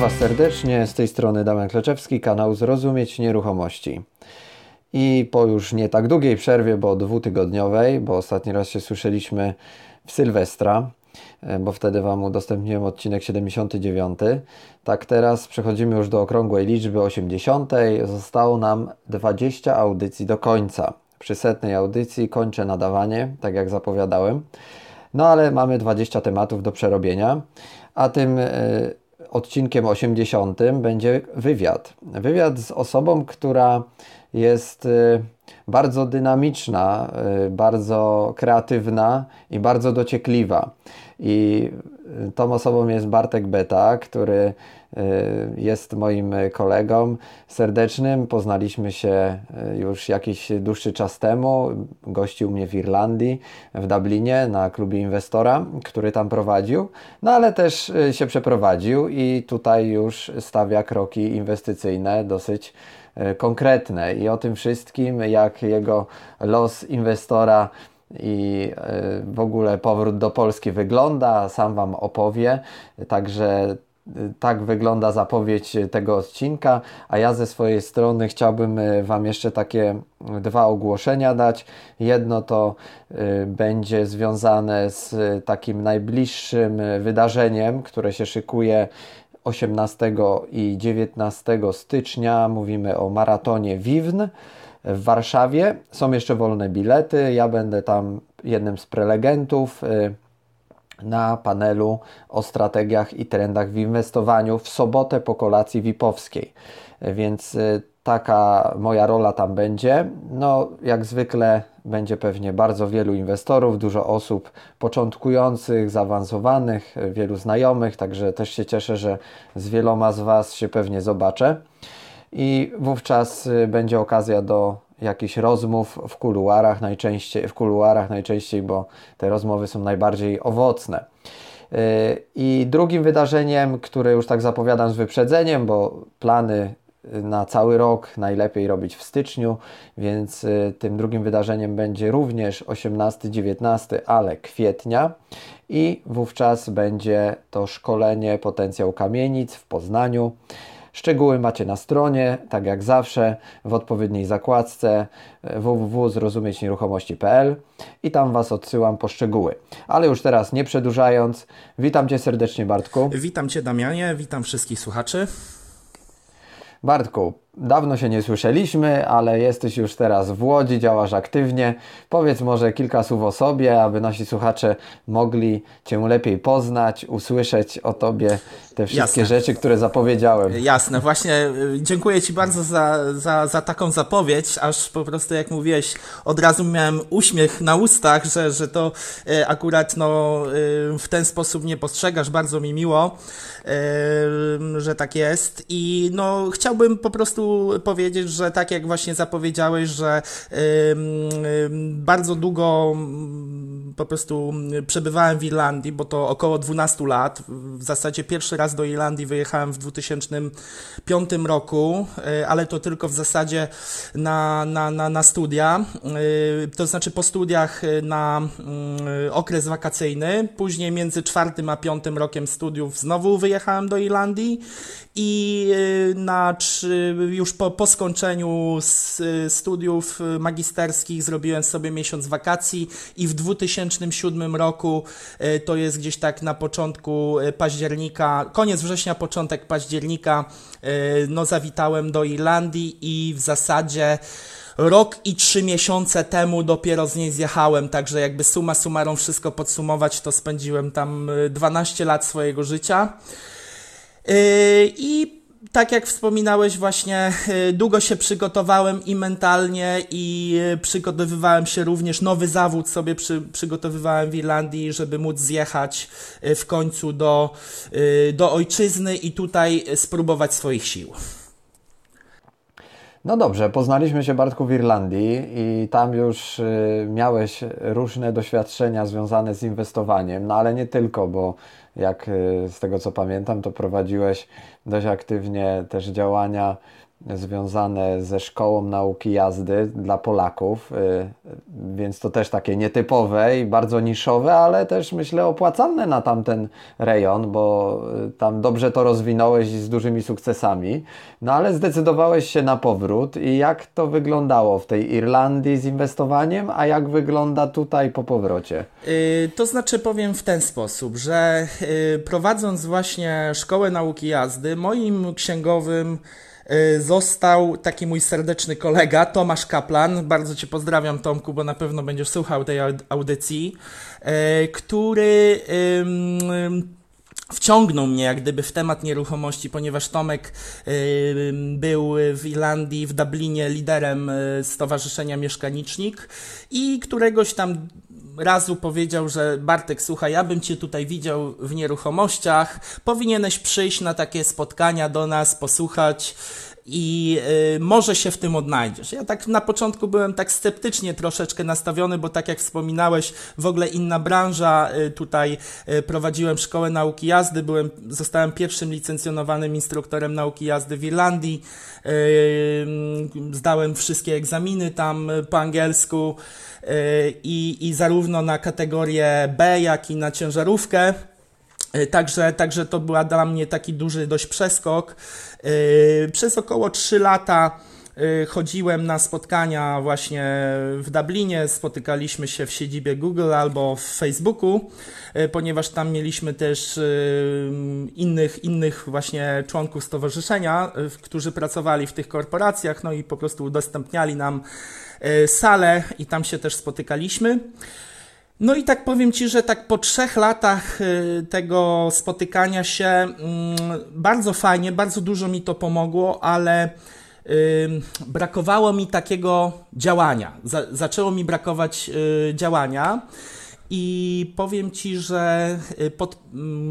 Witam Was serdecznie, z tej strony Damian Kleczewski, kanał Zrozumieć Nieruchomości. I po już nie tak długiej przerwie, bo dwutygodniowej, bo ostatni raz się słyszeliśmy w Sylwestra, e, bo wtedy Wam udostępniłem odcinek 79. Tak teraz przechodzimy już do okrągłej liczby 80. Zostało nam 20 audycji do końca. Przy setnej audycji kończę nadawanie, tak jak zapowiadałem. No ale mamy 20 tematów do przerobienia, a tym e, odcinkiem 80 będzie wywiad. Wywiad z osobą, która jest y, bardzo dynamiczna, y, bardzo kreatywna i bardzo dociekliwa. I y, tą osobą jest Bartek Beta, który jest moim kolegą serdecznym. Poznaliśmy się już jakiś dłuższy czas temu. Gościł mnie w Irlandii, w Dublinie, na klubie inwestora, który tam prowadził. No ale też się przeprowadził i tutaj już stawia kroki inwestycyjne dosyć konkretne i o tym wszystkim, jak jego los inwestora i w ogóle powrót do Polski wygląda, sam Wam opowie. Także tak wygląda zapowiedź tego odcinka, a ja ze swojej strony chciałbym Wam jeszcze takie dwa ogłoszenia dać. Jedno to będzie związane z takim najbliższym wydarzeniem, które się szykuje 18 i 19 stycznia mówimy o maratonie Wiwn w Warszawie. Są jeszcze wolne bilety. Ja będę tam jednym z prelegentów na panelu o strategiach i trendach w inwestowaniu w sobotę po kolacji VIP-owskiej. Więc y, taka moja rola tam będzie. No, jak zwykle będzie pewnie bardzo wielu inwestorów, dużo osób początkujących, zaawansowanych, wielu znajomych, także też się cieszę, że z wieloma z Was się pewnie zobaczę. I wówczas y, będzie okazja do jakichś rozmów w kuluarach najczęściej, w kuluarach najczęściej, bo te rozmowy są najbardziej owocne. Y, I drugim wydarzeniem, które już tak zapowiadam z wyprzedzeniem, bo plany na cały rok, najlepiej robić w styczniu, więc y, tym drugim wydarzeniem będzie również 18-19, ale kwietnia i wówczas będzie to szkolenie Potencjał Kamienic w Poznaniu. Szczegóły macie na stronie, tak jak zawsze, w odpowiedniej zakładce y, www.zrozumieć-nieruchomości.pl i tam Was odsyłam po szczegóły. Ale już teraz nie przedłużając, witam Cię serdecznie Bartku. Witam Cię Damianie, witam wszystkich słuchaczy. Bartku, dawno się nie słyszeliśmy, ale jesteś już teraz w Łodzi, działasz aktywnie. Powiedz może kilka słów o sobie, aby nasi słuchacze mogli Cię lepiej poznać, usłyszeć o Tobie te wszystkie Jasne. rzeczy, które zapowiedziałem. Jasne, właśnie y, dziękuję Ci bardzo za, za, za taką zapowiedź, aż po prostu jak mówiłeś, od razu miałem uśmiech na ustach, że, że to y, akurat no, y, w ten sposób nie postrzegasz, bardzo mi miło, że tak jest i no chciałbym po prostu powiedzieć, że tak jak właśnie zapowiedziałeś, że bardzo długo po prostu przebywałem w Irlandii, bo to około 12 lat, w zasadzie pierwszy raz do Irlandii wyjechałem w 2005 roku, e, ale to tylko w zasadzie na, na, na, na studia, e, to znaczy po studiach e, na mm, okres wakacyjny. Później między czwartym a piątym rokiem studiów znowu wyjechałem do Irlandii i na, już po, po skończeniu studiów magisterskich zrobiłem sobie miesiąc wakacji i w 2007 roku, to jest gdzieś tak na początku października, koniec września, początek października, no zawitałem do Irlandii i w zasadzie rok i trzy miesiące temu dopiero z niej zjechałem, także jakby suma summarum wszystko podsumować, to spędziłem tam 12 e, lat swojego życia. E, I tak jak wspominałeś, właśnie y, długo się przygotowałem i mentalnie, i y, przygotowywałem się również, nowy zawód sobie przy, przygotowywałem w Irlandii, żeby móc zjechać y, w końcu do, do ojczyzny i tutaj spróbować swoich sił. No dobrze, poznaliśmy się Bartku w Irlandii i tam już miałeś różne doświadczenia związane z inwestowaniem, no ale nie tylko, bo jak z tego co pamiętam, to prowadziłeś dość aktywnie też działania związane ze szkołą nauki jazdy dla Polaków, więc to też takie nietypowe i bardzo niszowe, ale też myślę opłacalne na tamten rejon, bo tam dobrze to rozwinąłeś z dużymi sukcesami. No ale zdecydowałeś się na powrót i jak to wyglądało w tej Irlandii z inwestowaniem, a jak wygląda tutaj po powrocie? Yy, to znaczy powiem w ten sposób, że yy, prowadząc właśnie szkołę nauki jazdy, moim księgowym Y, został taki mój serdeczny kolega, Tomasz Kaplan. Bardzo Cię pozdrawiam, Tomku, bo na pewno będziesz słuchał tej audycji, y, który wciągnął mnie jak gdyby w temat nieruchomości, ponieważ Tomek był w Irlandii, w Dublinie liderem y, Stowarzyszenia Mieszkanicznik i któregoś tam razu powiedział, że Bartek, słuchaj, ja bym cię tutaj widział w nieruchomościach, powinieneś przyjść na takie spotkania do nas, posłuchać i y, może się w tym odnajdziesz. Ja tak na początku byłem tak sceptycznie troszeczkę nastawiony, bo tak jak wspominałeś, w ogóle inna branża, y, tutaj y, prowadziłem szkołę nauki jazdy, byłem, zostałem pierwszym licencjonowanym instruktorem nauki jazdy w Irlandii, y, zdałem wszystkie egzaminy tam y, po angielsku, Y, i, i zarówno na kategorię B, jak i na ciężarówkę. Y, także, także to była dla mnie taki duży dość przeskok. Y, przez około 3 lata chodziłem na spotkania właśnie w Dublinie, spotykaliśmy się w siedzibie Google albo w Facebooku, ponieważ tam mieliśmy też innych, innych właśnie członków stowarzyszenia, którzy pracowali w tych korporacjach, no i po prostu udostępniali nam salę i tam się też spotykaliśmy. No i tak powiem Ci, że tak po trzech latach tego spotykania się mm, bardzo fajnie, bardzo dużo mi to pomogło, ale brakowało mi takiego działania. Zaczęło mi brakować e, działania. I powiem Ci, że pod,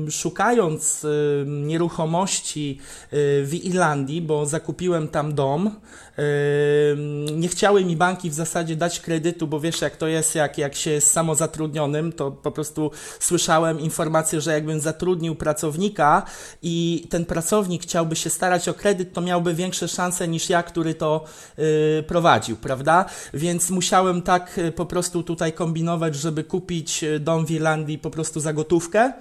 szukając nieruchomości w Irlandii, bo zakupiłem tam dom, nie chciały mi banki w zasadzie dać kredytu, bo wiesz jak to jest, jak, jak się jest samozatrudnionym, to po prostu słyszałem informację, że jakbym zatrudnił pracownika i ten pracownik chciałby się starać o kredyt, to miałby większe szanse niż ja, który to yy, prowadził, prawda? Więc musiałem tak y, po prostu tutaj kombinować, żeby kupić y, dom w Irlandii po prostu za gotówkę.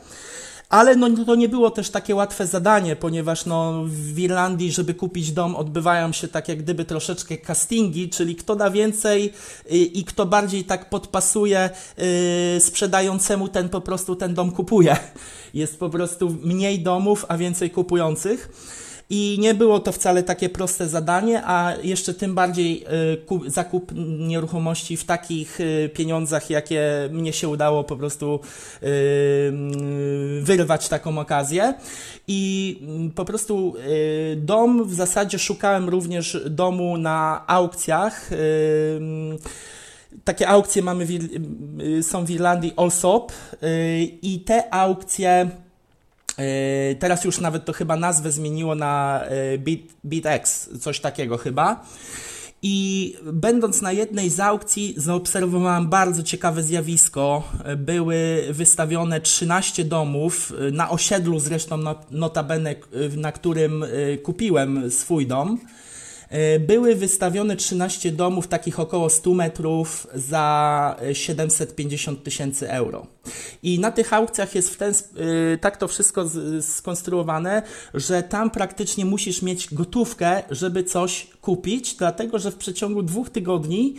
Ale no, to nie było też takie łatwe zadanie, ponieważ no, w Irlandii, żeby kupić dom, odbywają się tak jak gdyby troszeczkę castingi, czyli kto da więcej i, y, i kto bardziej tak podpasuje yy, sprzedającemu, ten po prostu ten dom kupuje. Jest po prostu mniej domów, a więcej kupujących. I nie było to wcale takie proste zadanie, a jeszcze tym bardziej y, zakup nieruchomości w takich y, pieniądzach, jakie mnie się udało po prostu y, wyrwać taką okazję. I mm, po prostu dom w zasadzie szukałem również domu na aukcjach. Takie aukcje mamy są w Irlandii Allsop i te aukcje teraz już nawet to chyba nazwę zmieniło na e, Beat, coś takiego chyba. I będąc na jednej z aukcji, zaobserwowałem bardzo ciekawe zjawisko. E, były wystawione 13 domów na osiedlu, zresztą notabene, na którym kupiłem swój dom. E, były wystawione 13 domów, takich około 100 metrów, za 750 tysięcy euro. I na tych aukcjach jest w ten, e, tak to wszystko skonstruowane, że tam praktycznie musisz mieć gotówkę, żeby coś kupić, dlatego że w przeciągu dwóch tygodni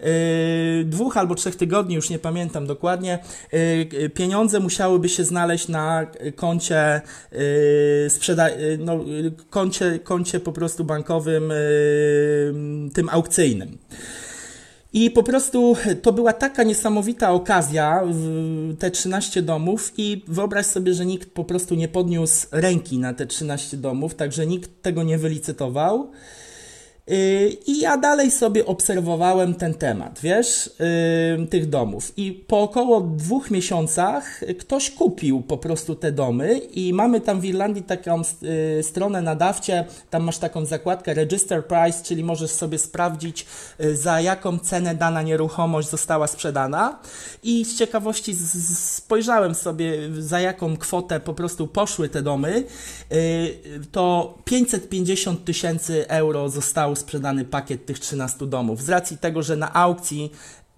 Yy, dwóch albo trzech tygodni, już nie pamiętam dokładnie, yy, pieniądze musiałyby się znaleźć na koncie sprzeda no, koncie, koncie po prostu bankowym, tym aukcyjnym. I po prostu to była taka niesamowita okazja, te 13 domów, i wyobraź sobie, że nikt po prostu nie podniósł ręki na te 13 domów, także nikt tego nie wylicytował. Y, I ja dalej sobie obserwowałem ten temat, wiesz, yy, tych domów. I po około dwóch miesiącach ktoś kupił po prostu te domy i mamy tam w Irlandii taką yy, stronę nadawcie, tam masz taką zakładkę Register Price, czyli możesz sobie sprawdzić za jaką cenę dana nieruchomość została sprzedana. I z ciekawości spojrzałem sobie za jaką kwotę po prostu poszły te domy. Y, to 550 tysięcy euro zostało sprzedany pakiet tych 13 domów. Z racji tego, że na aukcji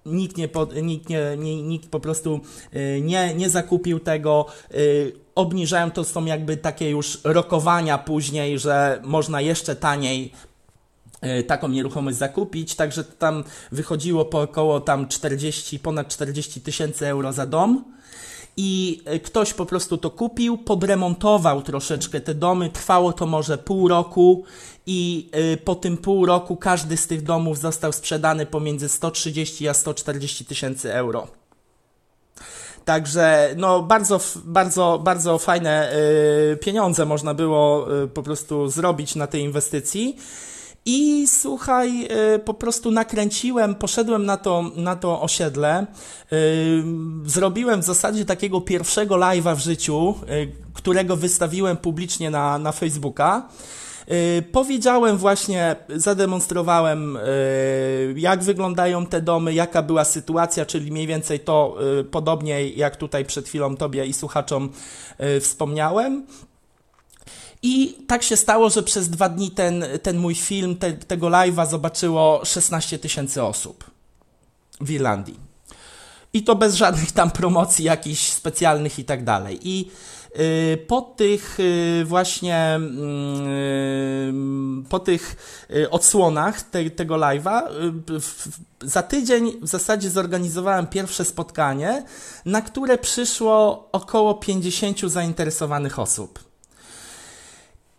nikt, nie, nikt, nie, nie, nikt po prostu y, nie, nie zakupił tego. Y, obniżają to są jakby takie już rokowania później, że można jeszcze taniej y, taką nieruchomość zakupić, także tam wychodziło po około tam 40, ponad 40 tysięcy euro za dom i e, ktoś po prostu to kupił, podremontował troszeczkę te domy, trwało to może pół roku i e, po tym pół roku każdy z tych domów został sprzedany pomiędzy 130 a 140 tysięcy euro. Także no bardzo, bardzo, bardzo fajne y, pieniądze można było po prostu zrobić na tej inwestycji. I słuchaj, y, po prostu nakręciłem, poszedłem na to, na to osiedle. Y, zrobiłem w zasadzie takiego pierwszego live'a w życiu, y, którego wystawiłem publicznie na, na Facebooka. Powiedziałem właśnie, zademonstrowałem, jak wyglądają te domy, jaka była sytuacja, czyli mniej więcej to podobnie jak tutaj przed chwilą Tobie i słuchaczom wspomniałem. I tak się stało, że przez dwa dni ten, ten mój film, te, tego live'a zobaczyło 16 tysięcy osób w Irlandii. I to bez żadnych tam promocji jakichś specjalnych i tak dalej. I y, po tych y, właśnie y, po tych odsłonach te, tego live'a za tydzień w zasadzie zorganizowałem pierwsze spotkanie, na które przyszło około 50 zainteresowanych osób.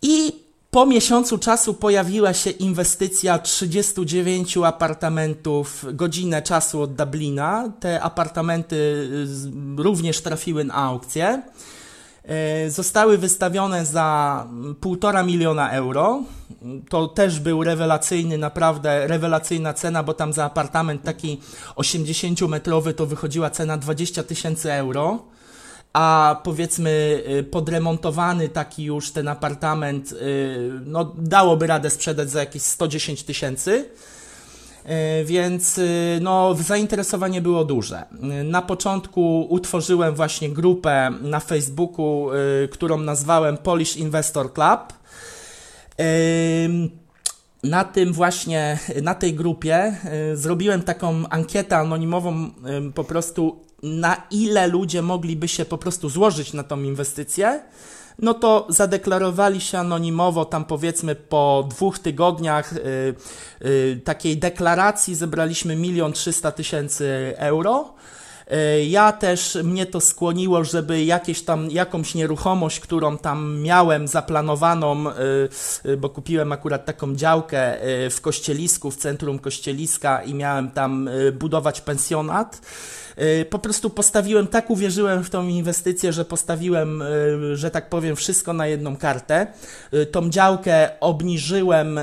I po miesiącu czasu pojawiła się inwestycja 39 apartamentów, godzinę czasu od Dublina. Te apartamenty y, również trafiły na aukcję. Y, zostały wystawione za półtora miliona euro. To też był rewelacyjny, naprawdę rewelacyjna cena, bo tam za apartament taki 80-metrowy to wychodziła cena 20 tysięcy euro a powiedzmy y, podremontowany taki już ten apartament, y, no dałoby radę sprzedać za jakieś 110 tysięcy. Y, więc no, zainteresowanie było duże. Na początku utworzyłem właśnie grupę na Facebooku, którą nazwałem Polish Investor Club. Na tym właśnie, na tej grupie zrobiłem taką ankietę anonimową po prostu na ile ludzie mogliby się po prostu złożyć na tą inwestycję, no to zadeklarowali się anonimowo, tam powiedzmy po dwóch tygodniach yy, yy, takiej deklaracji zebraliśmy milion trzysta tysięcy euro. Y, ja też mnie to skłoniło, żeby jakieś tam, jakąś nieruchomość, którą tam miałem zaplanowaną, y, y, bo kupiłem akurat taką działkę w Kościelisku, w centrum Kościeliska i miałem tam budować pensjonat. Po prostu postawiłem, tak uwierzyłem w tą inwestycję, że postawiłem, że tak powiem, wszystko na jedną kartę. Tą działkę obniżyłem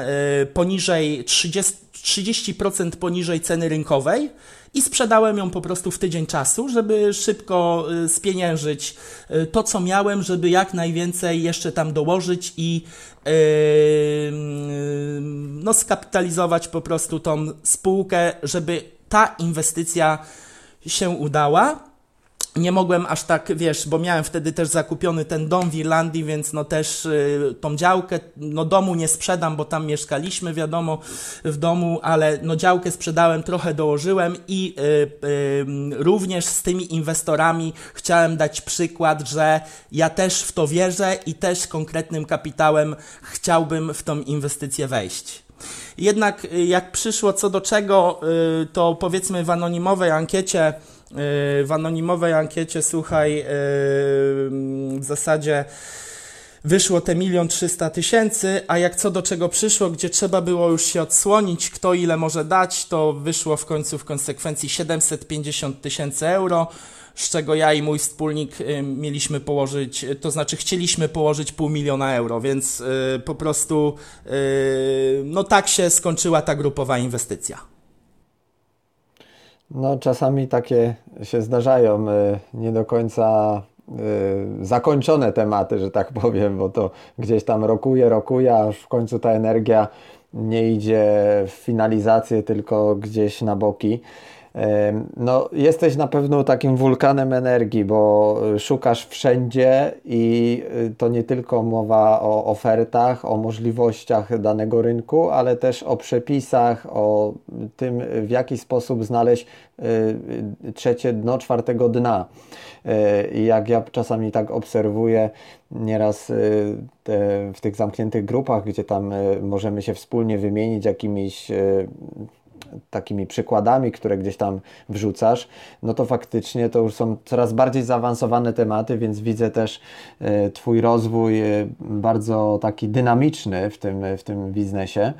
poniżej 30, 30% poniżej ceny rynkowej i sprzedałem ją po prostu w tydzień czasu, żeby szybko spieniężyć to, co miałem, żeby jak najwięcej jeszcze tam dołożyć i no, skapitalizować po prostu tą spółkę, żeby ta inwestycja się udała. Nie mogłem aż tak, wiesz, bo miałem wtedy też zakupiony ten dom w Irlandii, więc no też y, tą działkę, no domu nie sprzedam, bo tam mieszkaliśmy, wiadomo, w domu, ale no działkę sprzedałem, trochę dołożyłem i y, y, również z tymi inwestorami chciałem dać przykład, że ja też w to wierzę i też konkretnym kapitałem chciałbym w tą inwestycję wejść. Jednak y, jak przyszło co do czego, y, to powiedzmy w anonimowej ankiecie, y, w anonimowej ankiecie, słuchaj, w zasadzie wyszło te milion trzysta tysięcy, a jak co do czego przyszło, gdzie trzeba było już się odsłonić, kto ile może dać, to wyszło w końcu w konsekwencji 750 tysięcy euro. Z czego ja i mój wspólnik mieliśmy położyć, to znaczy chcieliśmy położyć pół miliona euro, więc po prostu no tak się skończyła ta grupowa inwestycja. No, czasami takie się zdarzają, nie do końca zakończone tematy, że tak powiem, bo to gdzieś tam rokuje, rokuje, aż w końcu ta energia nie idzie w finalizację, tylko gdzieś na boki. No, jesteś na pewno takim wulkanem energii, bo szukasz wszędzie i y, to nie tylko mowa o ofertach, o możliwościach danego rynku, ale też o przepisach, o tym, w jaki sposób znaleźć y, trzecie dno czwartego dna. I jak ja czasami tak obserwuję, nieraz te, w tych zamkniętych grupach, gdzie tam możemy się wspólnie wymienić jakimiś takimi przykładami, które gdzieś tam wrzucasz, no to faktycznie to już są coraz bardziej zaawansowane tematy, więc widzę też e, Twój rozwój e, bardzo taki dynamiczny w tym, w tym biznesie.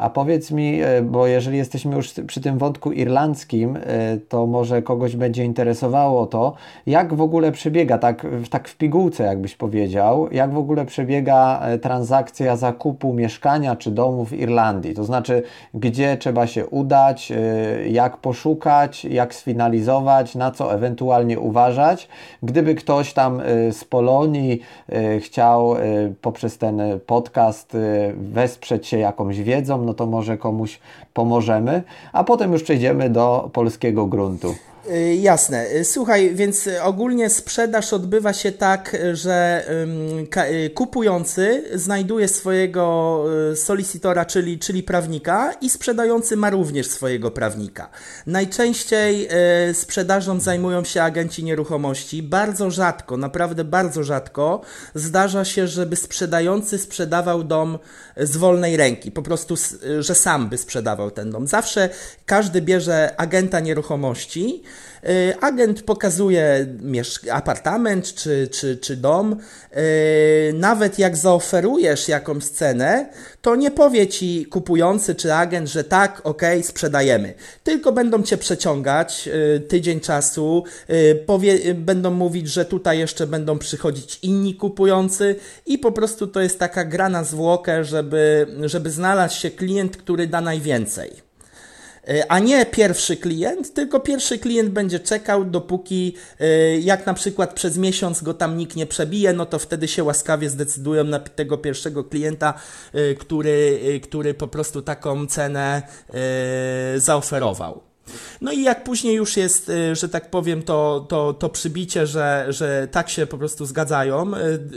A powiedz mi, e, bo jeżeli jesteśmy już przy tym wątku irlandzkim, e, to może kogoś będzie interesowało to, jak w ogóle przebiega, tak, tak w pigułce jakbyś powiedział, jak w ogóle przebiega e, transakcja zakupu mieszkania czy domu w Irlandii. To znaczy, gdzie trzeba się udać, jak poszukać, jak sfinalizować, na co ewentualnie uważać. Gdyby ktoś tam z Polonii chciał poprzez ten podcast wesprzeć się jakąś wiedzą, no to może komuś pomożemy, a potem już przejdziemy do polskiego gruntu. Y, jasne. Y, słuchaj, więc ogólnie sprzedaż odbywa się tak, że y, kupujący znajduje swojego solicitora, czyli, czyli prawnika, i sprzedający ma również swojego prawnika. Najczęściej sprzedażą zajmują się agenci nieruchomości. Bardzo rzadko, naprawdę bardzo rzadko zdarza się, żeby sprzedający sprzedawał dom z wolnej ręki. Po prostu, że sam by sprzedawał ten dom. Zawsze każdy bierze agenta nieruchomości agent pokazuje apartament czy, czy, czy dom. Y, nawet jak zaoferujesz jakąś cenę, to nie powie ci kupujący czy agent, że tak, ok, sprzedajemy. Tylko będą cię przeciągać y, tydzień czasu, powie, będą mówić, że tutaj jeszcze będą przychodzić inni kupujący i po prostu to jest taka gra na zwłokę, żeby, żeby znalazł się klient, który da najwięcej. E, a nie pierwszy klient, tylko pierwszy klient będzie czekał, dopóki e, jak na przykład przez miesiąc go tam nikt nie przebije, no to wtedy się łaskawie zdecydują na tego pierwszego klienta, e, który, który po prostu taką cenę zaoferował. No i jak później już jest, że tak powiem, to, to, to przybicie, że, że tak się po prostu zgadzają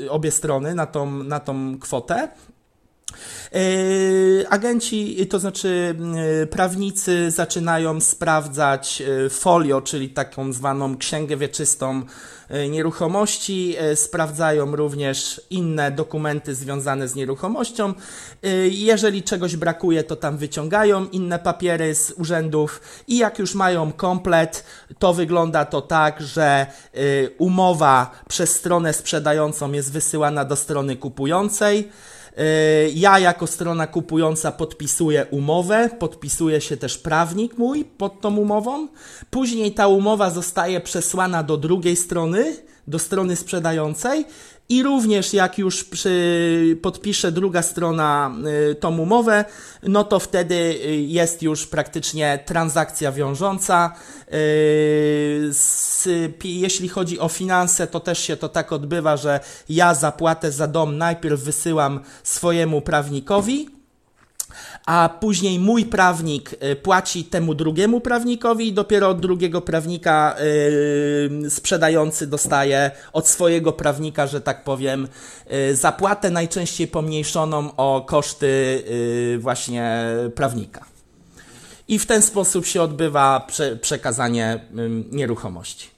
obie strony na tą, na tą kwotę, E, agenci, to znaczy e, prawnicy zaczynają sprawdzać folio, czyli taką zwaną księgę wieczystą nieruchomości, sprawdzają również inne dokumenty związane z nieruchomością. Jeżeli czegoś brakuje, to tam wyciągają inne papiery z urzędów i jak już mają komplet, to wygląda to tak, że umowa przez stronę sprzedającą jest wysyłana do strony kupującej. E, ja jako strona kupująca podpisuję umowę, podpisuje się też prawnik mój pod tą umową. Później ta umowa zostaje przesłana do drugiej strony, do strony sprzedającej i również jak już przy, podpisze druga strona y, tą umowę, no to wtedy y, jest już praktycznie transakcja wiążąca. Y, jeśli chodzi o finanse, to też się to tak odbywa, że ja zapłatę za dom najpierw wysyłam swojemu prawnikowi, a później mój prawnik y, płaci temu drugiemu prawnikowi i dopiero od drugiego prawnika yy, sprzedający dostaje od swojego prawnika, że tak powiem, yy, zapłatę najczęściej pomniejszoną o koszty yy, właśnie prawnika. I w ten sposób się odbywa prze, przekazanie nieruchomości.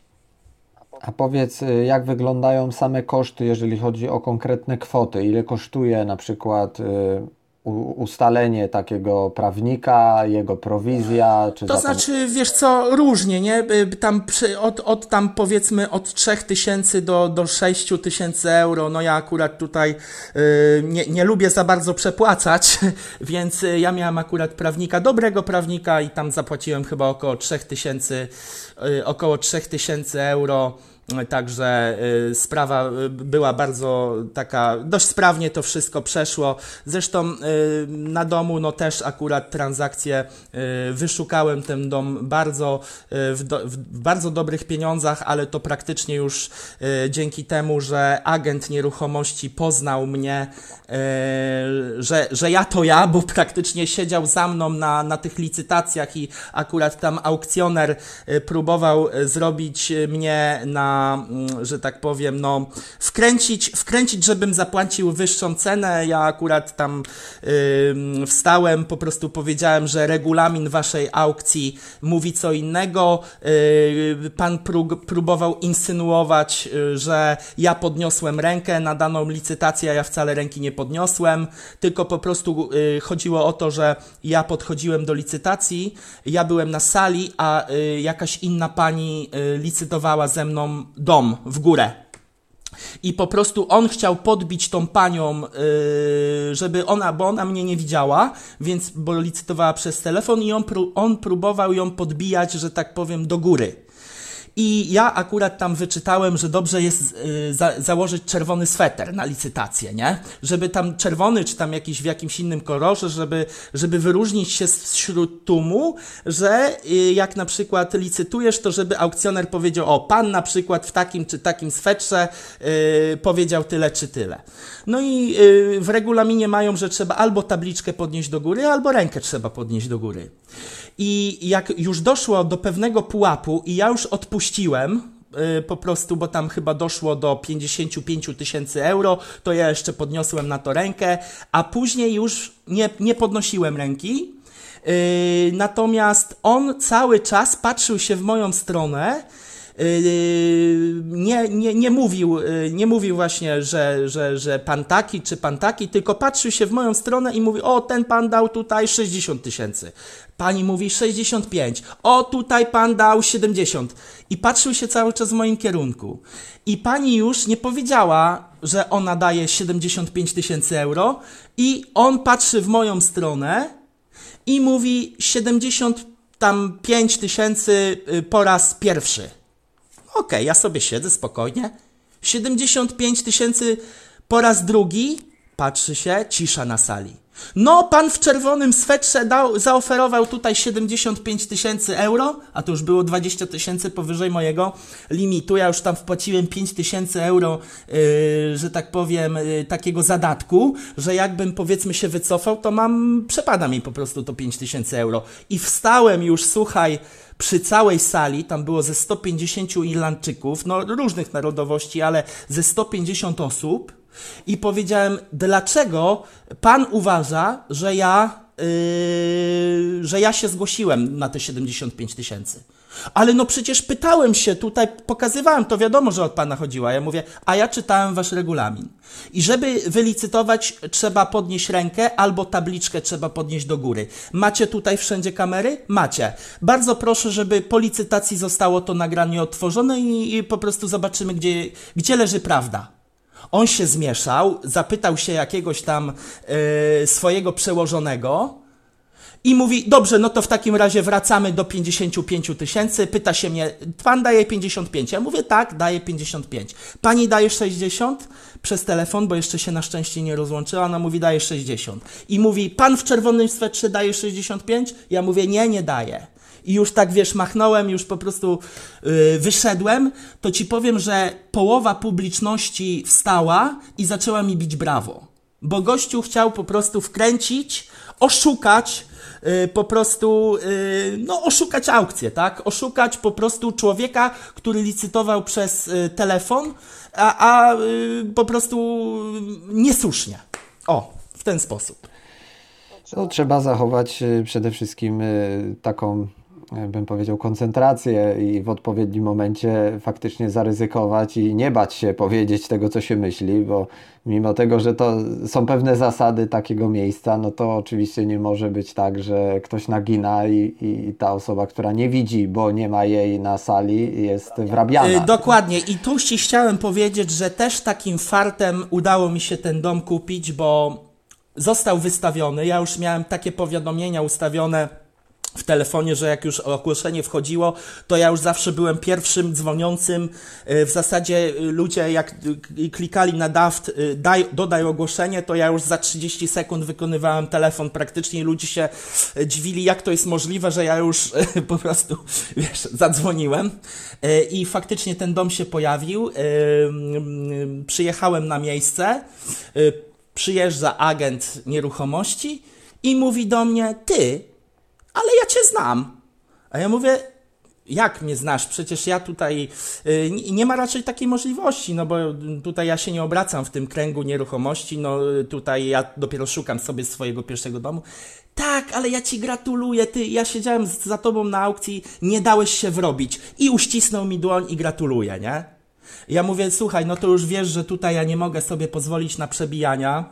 A powiedz, y, jak wyglądają same koszty, jeżeli chodzi o konkretne kwoty? Ile kosztuje na przykład y, ustalenie takiego prawnika, jego prowizja? Czy to znaczy, wiesz co, różnie, nie? Y, tam przy, od, od tam powiedzmy od 3000 do, do 6000 euro, no ja akurat tutaj y, nie, nie lubię za bardzo przepłacać, więc y, ja miałem akurat prawnika, dobrego prawnika i tam zapłaciłem chyba około 3000, y, około 3000 euro Także y, sprawa y, była bardzo taka, dość sprawnie to wszystko przeszło. Zresztą y, na domu no też akurat transakcje wyszukałem ten dom bardzo w, do, w bardzo dobrych pieniądzach, ale to praktycznie już dzięki temu, że agent nieruchomości poznał mnie, że, że ja to ja, bo praktycznie siedział za mną na, na tych licytacjach i akurat tam aukcjoner próbował zrobić mnie na Mm, że tak powiem, no, wkręcić, wkręcić, żebym zapłacił wyższą cenę. Ja akurat tam yy, wstałem, po prostu powiedziałem, że regulamin waszej aukcji mówi co innego. Yy, pan prób, próbował insynuować, yy, że ja podniosłem rękę na daną licytację, a ja wcale ręki nie podniosłem, tylko po prostu y, chodziło o to, że ja podchodziłem do licytacji, ja byłem na sali, a y, jakaś inna pani y, licytowała ze mną dom w górę. I po prostu on chciał podbić tą panią, yy, żeby ona, bo ona mnie nie widziała, więc bo licytowała przez telefon i on, on próbował ją podbijać, że tak powiem, do góry. I ja akurat tam wyczytałem, że dobrze jest y, za, założyć czerwony sweter na licytację, nie? Żeby tam czerwony, czy tam jakiś w jakimś innym kolorze, żeby, żeby wyróżnić się wśród tłumu, że y, jak na przykład licytujesz, to żeby aukcjoner powiedział, o, pan na przykład w takim czy takim swetrze y, powiedział tyle czy tyle. No i y, w regulaminie mają, że trzeba albo tabliczkę podnieść do góry, albo rękę trzeba podnieść do góry. I jak już doszło do pewnego pułapu i ja już odpuściłem, y, po prostu, bo tam chyba doszło do 55 tysięcy euro, to ja jeszcze podniosłem na to rękę, a później już nie, nie podnosiłem ręki. Yy, natomiast on cały czas patrzył się w moją stronę nie, nie, nie, mówił, yy, nie mówił właśnie, że, że, że pan taki czy pan taki, tylko patrzył się w moją stronę i mówi, o ten pan dał tutaj 60 tysięcy. Pani mówi 65. O tutaj pan dał 70. I patrzył się cały czas w moim kierunku. I pani już nie powiedziała, że ona daje 75 tysięcy euro i on patrzy w moją stronę i mówi 75 tysięcy y, po raz pierwszy. Okej, okay, ja sobie siedzę spokojnie. 75 tysięcy po raz drugi, patrzy się, cisza na sali. No, pan w czerwonym swetrze dał, zaoferował tutaj 75 tysięcy euro, a to już było 20 tysięcy powyżej mojego limitu. Ja już tam wpłaciłem 5 tysięcy euro, yy, że tak powiem, yy, takiego zadatku, że jakbym powiedzmy się wycofał, to mam, przepada mi po prostu to 5 tysięcy euro. I wstałem już, słuchaj, przy całej sali, tam było ze 150 Irlandczyków, no różnych narodowości, ale ze 150 osób i powiedziałem, dlaczego pan uważa, że ja, yy, że ja się zgłosiłem na te 75 tysięcy. Ale no przecież pytałem się tutaj, pokazywałem, to wiadomo, że od pana chodziła. Ja mówię, a ja czytałem wasz regulamin. I żeby wylicytować, trzeba podnieść rękę albo tabliczkę trzeba podnieść do góry. Macie tutaj wszędzie kamery? Macie. Bardzo proszę, żeby po licytacji zostało to nagranie odtworzone i, i po prostu zobaczymy, gdzie, gdzie leży prawda. On się zmieszał, zapytał się jakiegoś tam yy, swojego przełożonego, i mówi, dobrze, no to w takim razie wracamy do 55 tysięcy. Pyta się mnie, pan daje 55? Ja mówię, tak, daję 55. Pani daje 60 przez telefon, bo jeszcze się na szczęście nie rozłączyła. Ona mówi, daje 60. I mówi, pan w czerwonym swetrze daje 65? Ja mówię, nie, nie daje. I już tak, wiesz, machnąłem, już po prostu yy, wyszedłem, to ci powiem, że połowa publiczności wstała i zaczęła mi bić brawo. Bo gościu chciał po prostu wkręcić, oszukać, po prostu y, no, oszukać aukcję, tak? Oszukać po prostu człowieka, który licytował przez y, telefon, a, a po prostu niesłusznie. O, w ten sposób. No, trzeba zachować przede wszystkim taką bym powiedział, koncentrację i w odpowiednim momencie faktycznie zaryzykować i nie bać się powiedzieć tego, co się myśli, bo mimo tego, że to są pewne zasady takiego miejsca, no to oczywiście nie może być tak, że ktoś nagina i, i ta osoba, która nie widzi, bo nie ma jej na sali, jest wrabiana. Yy, dokładnie. I tu chciałem powiedzieć, że też takim fartem udało mi się ten dom kupić, bo został wystawiony. Ja już miałem takie powiadomienia ustawione w telefonie, że jak już ogłoszenie wchodziło, to ja już zawsze byłem pierwszym dzwoniącym. W zasadzie ludzie jak klikali na daft, daj, dodaj ogłoszenie, to ja już za 30 sekund wykonywałem telefon praktycznie ludzie się dziwili, jak to jest możliwe, że ja już po prostu, wiesz, zadzwoniłem. I faktycznie ten dom się pojawił. Przyjechałem na miejsce. Przyjeżdża agent nieruchomości i mówi do mnie, ty, cię znam. A ja mówię, jak mnie znasz? Przecież ja tutaj y, nie ma raczej takiej możliwości, no bo tutaj ja się nie obracam w tym kręgu nieruchomości, no tutaj ja dopiero szukam sobie swojego pierwszego domu. Tak, ale ja ci gratuluję, ty, ja siedziałem za tobą na aukcji, nie dałeś się wrobić. I uścisnął mi dłoń i gratuluję, nie? Ja mówię, słuchaj, no to już wiesz, że tutaj ja nie mogę sobie pozwolić na przebijania.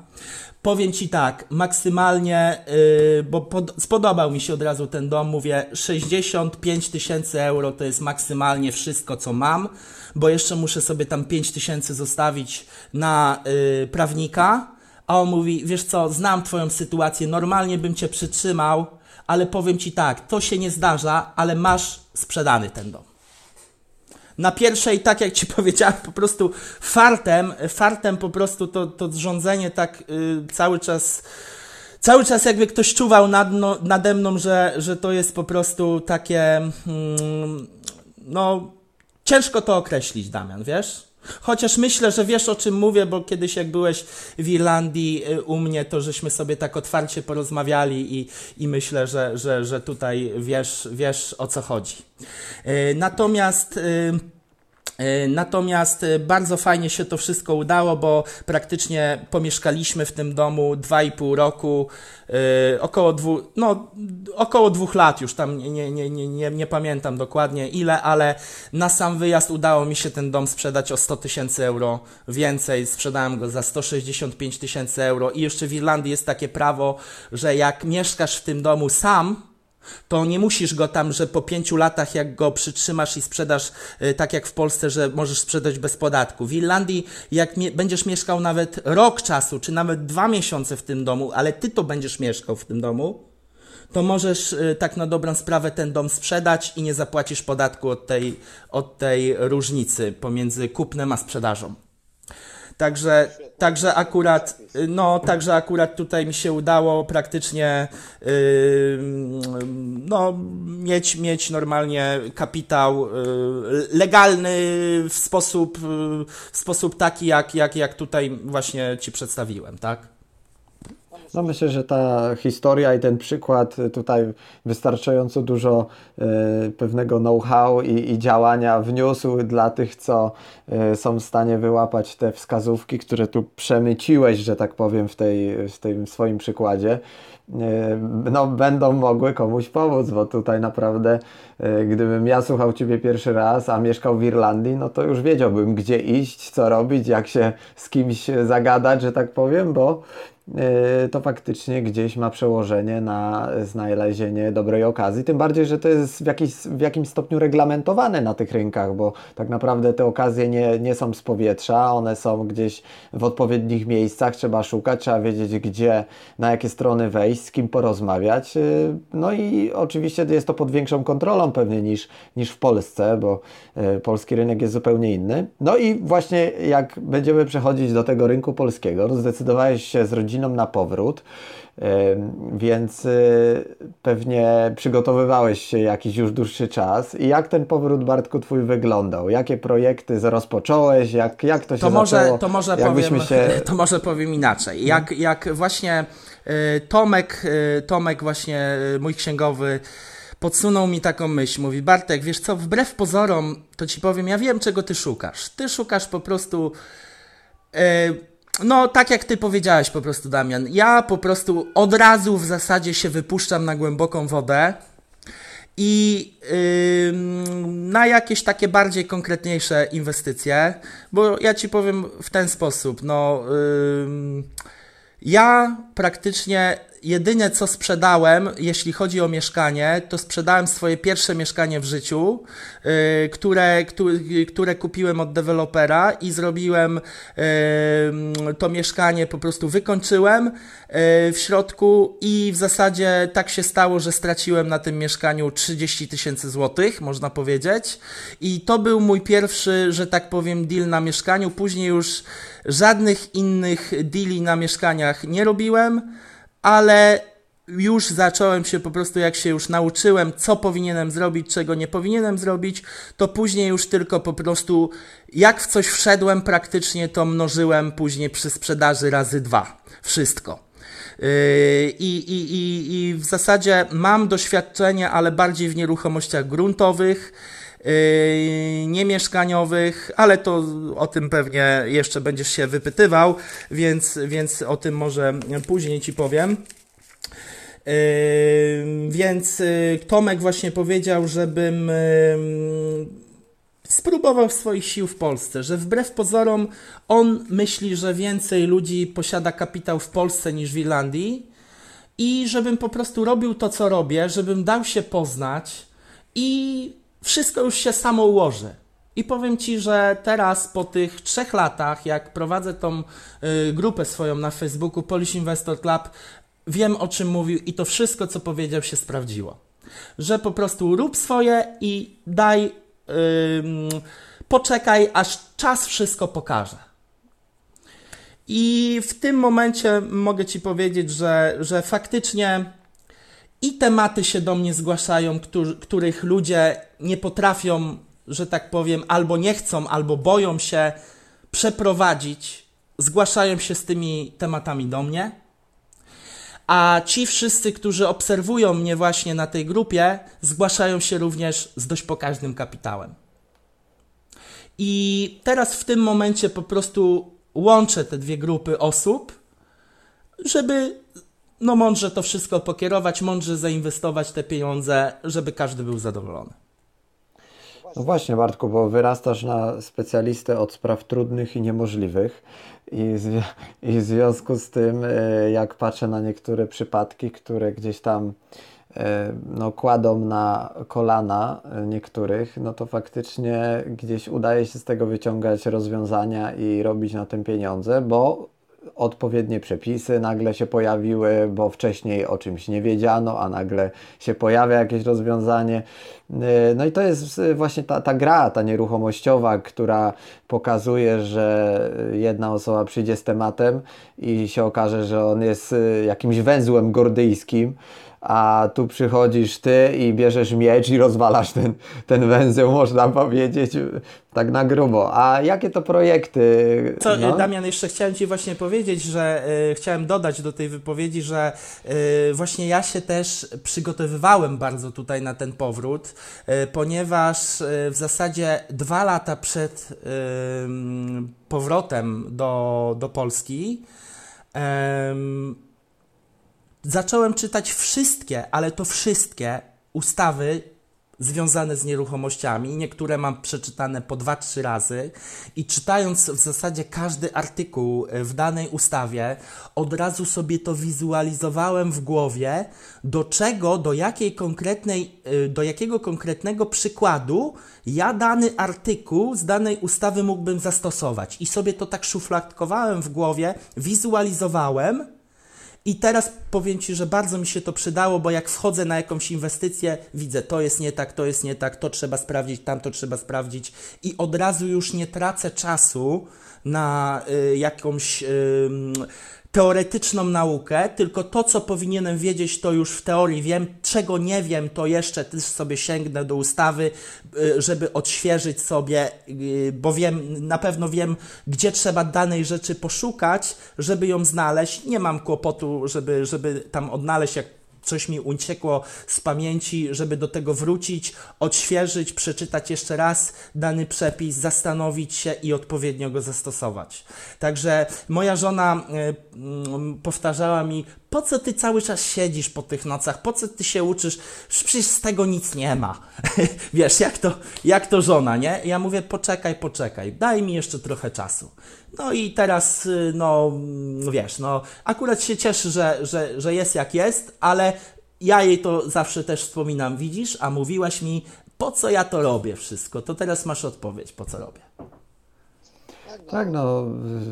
Powiem ci tak, maksymalnie, yy, bo pod, spodobał mi się od razu ten dom, mówię 65 tysięcy euro to jest maksymalnie wszystko, co mam, bo jeszcze muszę sobie tam 5 tysięcy zostawić na yy, prawnika. A on mówi, wiesz co, znam twoją sytuację, normalnie bym cię przytrzymał, ale powiem ci tak, to się nie zdarza, ale masz sprzedany ten dom na pierwszej, tak jak ci powiedziałem, po prostu fartem, fartem po prostu to, to rządzenie tak y, cały czas, cały czas jakby ktoś czuwał nad, no, nade mną, że, że to jest po prostu takie, mm, no, ciężko to określić, Damian, wiesz? Chociaż myślę, że wiesz o czym mówię, bo kiedyś jak byłeś w Irlandii y, u mnie, to żeśmy sobie tak otwarcie porozmawiali i, i myślę, że, że, że tutaj wiesz, wiesz o co chodzi. Y, natomiast y, natomiast e, bardzo fajnie się to wszystko udało, bo praktycznie pomieszkaliśmy w tym domu 2,5 roku, e, około, dwu, no, około dwóch lat już tam nie, nie, nie, nie, nie pamiętam dokładnie ile, ale na sam wyjazd udało mi się ten dom sprzedać o 100 tysięcy euro więcej. Sprzedałem go za 165 tysięcy euro i jeszcze w Irlandii jest takie prawo, że jak mieszkasz w tym domu sam, to nie musisz go tam, że po pięciu latach, jak go przytrzymasz i sprzedasz, y, tak jak w Polsce, że możesz sprzedać bez podatku. W Irlandii, jak mie będziesz mieszkał nawet rok czasu, czy nawet dwa miesiące w tym domu, ale ty to będziesz mieszkał w tym domu, to możesz y, tak na dobrą sprawę ten dom sprzedać i nie zapłacisz podatku od tej, od tej różnicy pomiędzy kupnem a sprzedażą. Także, także akurat, no, także akurat tutaj mi się udało praktycznie yy, no, mieć, mieć normalnie kapitał yy, legalny w sposób, yy, w sposób taki, jak, jak, jak tutaj właśnie Ci przedstawiłem, tak? No myślę, że ta historia i ten przykład tutaj wystarczająco dużo e, pewnego know-how i, i, działania wniósł dla tych, co e, są w stanie wyłapać te wskazówki, które tu przemyciłeś, że tak powiem, w, tej, w tym swoim przykładzie. E, no, będą mogły komuś pomóc, bo tutaj naprawdę, gdybym ja słuchał Ciebie pierwszy raz, a mieszkał w Irlandii, no to już wiedziałbym, gdzie iść, co robić, jak się z kimś zagadać, że tak powiem, bo to faktycznie gdzieś ma przełożenie na znalezienie dobrej okazji. Tym bardziej, że to jest w, jakiś, w jakimś stopniu reglamentowane na tych rynkach, bo tak naprawdę te okazje nie, nie są z powietrza, one są gdzieś w odpowiednich miejscach, trzeba szukać, trzeba wiedzieć gdzie, na jakie strony wejść, z kim porozmawiać. E, no i oczywiście jest to pod większą kontrolą pewnie niż, niż w Polsce, bo e, polski rynek jest zupełnie inny. No i właśnie jak będziemy przechodzić do tego rynku polskiego, zdecydowałeś się z rodziną rodziną na powrót, więc y, pewnie przygotowywałeś się jakiś już dłuższy czas. I jak ten powrót, Bartku, Twój wyglądał? Jakie projekty rozpocząłeś? Jak, jak to się to może, zaczęło? To może, powiem, się... to może powiem inaczej. Jak, jak właśnie y, Tomek, y, Tomek właśnie mój księgowy podsunął mi taką myśl. Mówi, Bartek, wiesz co, wbrew pozorom, to ci powiem, ja wiem, czego ty szukasz. Ty szukasz po prostu no, tak jak ty powiedziałeś po prostu, Damian. Ja po prostu od razu w zasadzie się wypuszczam na głęboką wodę i yy, na jakieś takie bardziej konkretniejsze inwestycje, bo ja ci powiem w ten sposób, no yy, ja praktycznie jedynie co sprzedałem, jeśli chodzi o mieszkanie, to sprzedałem swoje pierwsze mieszkanie w życiu, yy, które, które, kupiłem od dewelopera i zrobiłem yy, to mieszkanie, po prostu wykończyłem yy, w środku i w zasadzie tak się stało, że straciłem na tym mieszkaniu 30 tysięcy złotych, można powiedzieć. I to był mój pierwszy, że tak powiem, deal na mieszkaniu. Później już żadnych innych deali na mieszkaniach nie robiłem ale już zacząłem się po prostu, jak się już nauczyłem, co powinienem zrobić, czego nie powinienem zrobić, to później już tylko po prostu, jak w coś wszedłem praktycznie, to mnożyłem później przy sprzedaży razy dwa. Wszystko. Yy, I, i, i, I w zasadzie mam doświadczenie, ale bardziej w nieruchomościach gruntowych, niemieszkaniowych, ale to o tym pewnie jeszcze będziesz się wypytywał, więc, więc o tym może później Ci powiem. Yy, więc yy, Tomek właśnie powiedział, żebym yy, spróbował swoich sił w Polsce, że wbrew pozorom on myśli, że więcej ludzi posiada kapitał w Polsce niż w Irlandii i żebym po prostu robił to, co robię, żebym dał się poznać i wszystko już się samo ułoży. I powiem Ci, że teraz po tych trzech latach, jak prowadzę tą y, grupę swoją na Facebooku Polish Investor Club, wiem o czym mówił i to wszystko, co powiedział, się sprawdziło. Że po prostu rób swoje i daj, yy, poczekaj, aż czas wszystko pokaże. I w tym momencie mogę Ci powiedzieć, że, że faktycznie i tematy się do mnie zgłaszają, których ludzie nie potrafią, że tak powiem, albo nie chcą, albo boją się przeprowadzić, zgłaszają się z tymi tematami do mnie. A ci wszyscy, którzy obserwują mnie właśnie na tej grupie, zgłaszają się również z dość pokaźnym kapitałem. I teraz w tym momencie po prostu łączę te dwie grupy osób, żeby no mądrze to wszystko pokierować, mądrze zainwestować te pieniądze, żeby każdy był zadowolony. No właśnie, Bartku, bo wyrastasz na specjalistę od spraw trudnych i niemożliwych. I, z, I w związku z tym, e, jak patrzę na niektóre przypadki, które gdzieś tam e, no, kładą na kolana niektórych, no to faktycznie gdzieś udaje się z tego wyciągać rozwiązania i robić na tym pieniądze, bo odpowiednie przepisy nagle się pojawiły, bo wcześniej o czymś nie wiedziano, a nagle się pojawia jakieś rozwiązanie. Y, no i to jest właśnie ta, ta gra, ta nieruchomościowa, która pokazuje, że jedna osoba przyjdzie z tematem i się okaże, że on jest y, jakimś węzłem gordyjskim, a tu przychodzisz ty i bierzesz miecz i rozwalasz ten, ten węzeł, można powiedzieć, tak na grubo. A jakie to projekty? Co, no? Damian, jeszcze chciałem Ci właśnie powiedzieć, że y, chciałem dodać do tej wypowiedzi, że y, właśnie ja się też przygotowywałem bardzo tutaj na ten powrót, y, ponieważ y, w zasadzie dwa lata przed powrotem do, do Polski zacząłem czytać wszystkie, ale to wszystkie ustawy związane z nieruchomościami. Niektóre mam przeczytane po dwa, trzy razy i czytając w zasadzie każdy artykuł e, w danej ustawie, od razu sobie to wizualizowałem w głowie, do czego, do jakiej konkretnej, e, do jakiego konkretnego przykładu ja dany artykuł z danej ustawy mógłbym zastosować. I sobie to tak szufladkowałem w głowie, wizualizowałem i teraz powiem Ci, że bardzo mi się to przydało, bo jak wchodzę na jakąś inwestycję, widzę, to jest nie tak, to jest nie tak, to trzeba sprawdzić, tamto trzeba sprawdzić. I od razu już nie tracę czasu na y, jakąś y, teoretyczną naukę, tylko to, co powinienem wiedzieć, to już w teorii wiem. Czego nie wiem, to jeszcze też sobie sięgnę do ustawy, y, żeby odświeżyć sobie, y, bo wiem, na pewno wiem, gdzie trzeba danej rzeczy poszukać, żeby ją znaleźć. Nie mam kłopotu, żeby, żeby tam odnaleźć, jak coś mi uciekło z pamięci, żeby do tego wrócić, odświeżyć, przeczytać jeszcze raz dany przepis, zastanowić się i odpowiednio go zastosować. Także moja żona y, powtarzała mi, po co ty cały czas siedzisz po tych nocach, po co ty się uczysz, przecież z tego nic nie ma. Wiesz, jak to, jak to żona, nie? Ja mówię, poczekaj, poczekaj, daj mi jeszcze trochę czasu. No i teraz, y, no, wiesz, no, akurat się cieszy, że, że, że jest jak jest, ale ja jej to zawsze też wspominam, widzisz, a mówiłaś mi, po co ja to robię wszystko, to teraz masz odpowiedź, po co robię. Tak, no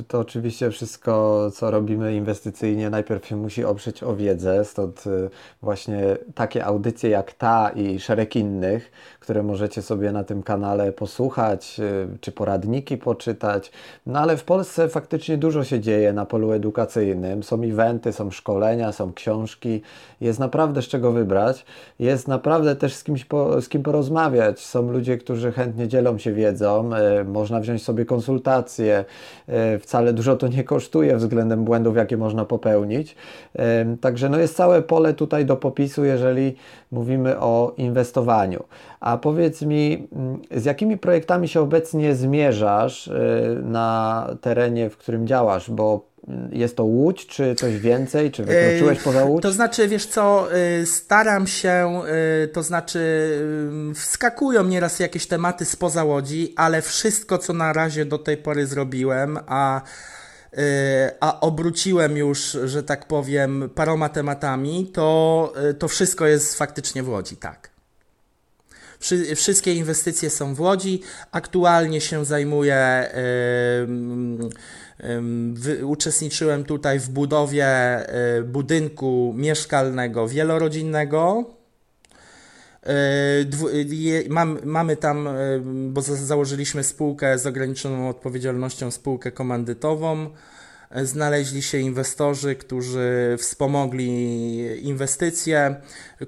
to oczywiście wszystko, co robimy inwestycyjnie, najpierw się musi oprzeć o wiedzę, stąd y, właśnie takie audycje jak ta i szereg innych, które możecie sobie na tym kanale posłuchać, y, czy poradniki poczytać. No ale w Polsce faktycznie dużo się dzieje na polu edukacyjnym. Są eventy, są szkolenia, są książki. Jest naprawdę z czego wybrać. Jest naprawdę też z, kimś po, z kim porozmawiać. Są ludzie, którzy chętnie dzielą się wiedzą. Y, można wziąć sobie konsultacje. Y, wcale dużo to nie kosztuje względem błędów, jakie można popełnić. Także no jest całe pole tutaj do popisu, jeżeli mówimy o inwestowaniu. A powiedz mi, mm, z jakimi projektami się obecnie zmierzasz y, na terenie, w którym działasz? Bo mm, jest to Łódź, czy coś więcej? Czy wykroczyłeś poza Łódź? To znaczy, wiesz co, y, staram się, y, to znaczy wskakują nieraz jakieś tematy spoza Łodzi, ale wszystko, co na razie do tej pory zrobiłem, a a obróciłem już, że tak powiem, paroma tematami, to, to wszystko jest faktycznie w Łodzi, tak. Wszystkie inwestycje są w Łodzi. Aktualnie się zajmuję, uczestniczyłem tutaj w budowie e, budynku mieszkalnego wielorodzinnego. E, mamy tam, e, bo założyliśmy spółkę z ograniczoną odpowiedzialnością, spółkę komandytową znaleźli się inwestorzy, którzy wspomogli inwestycje.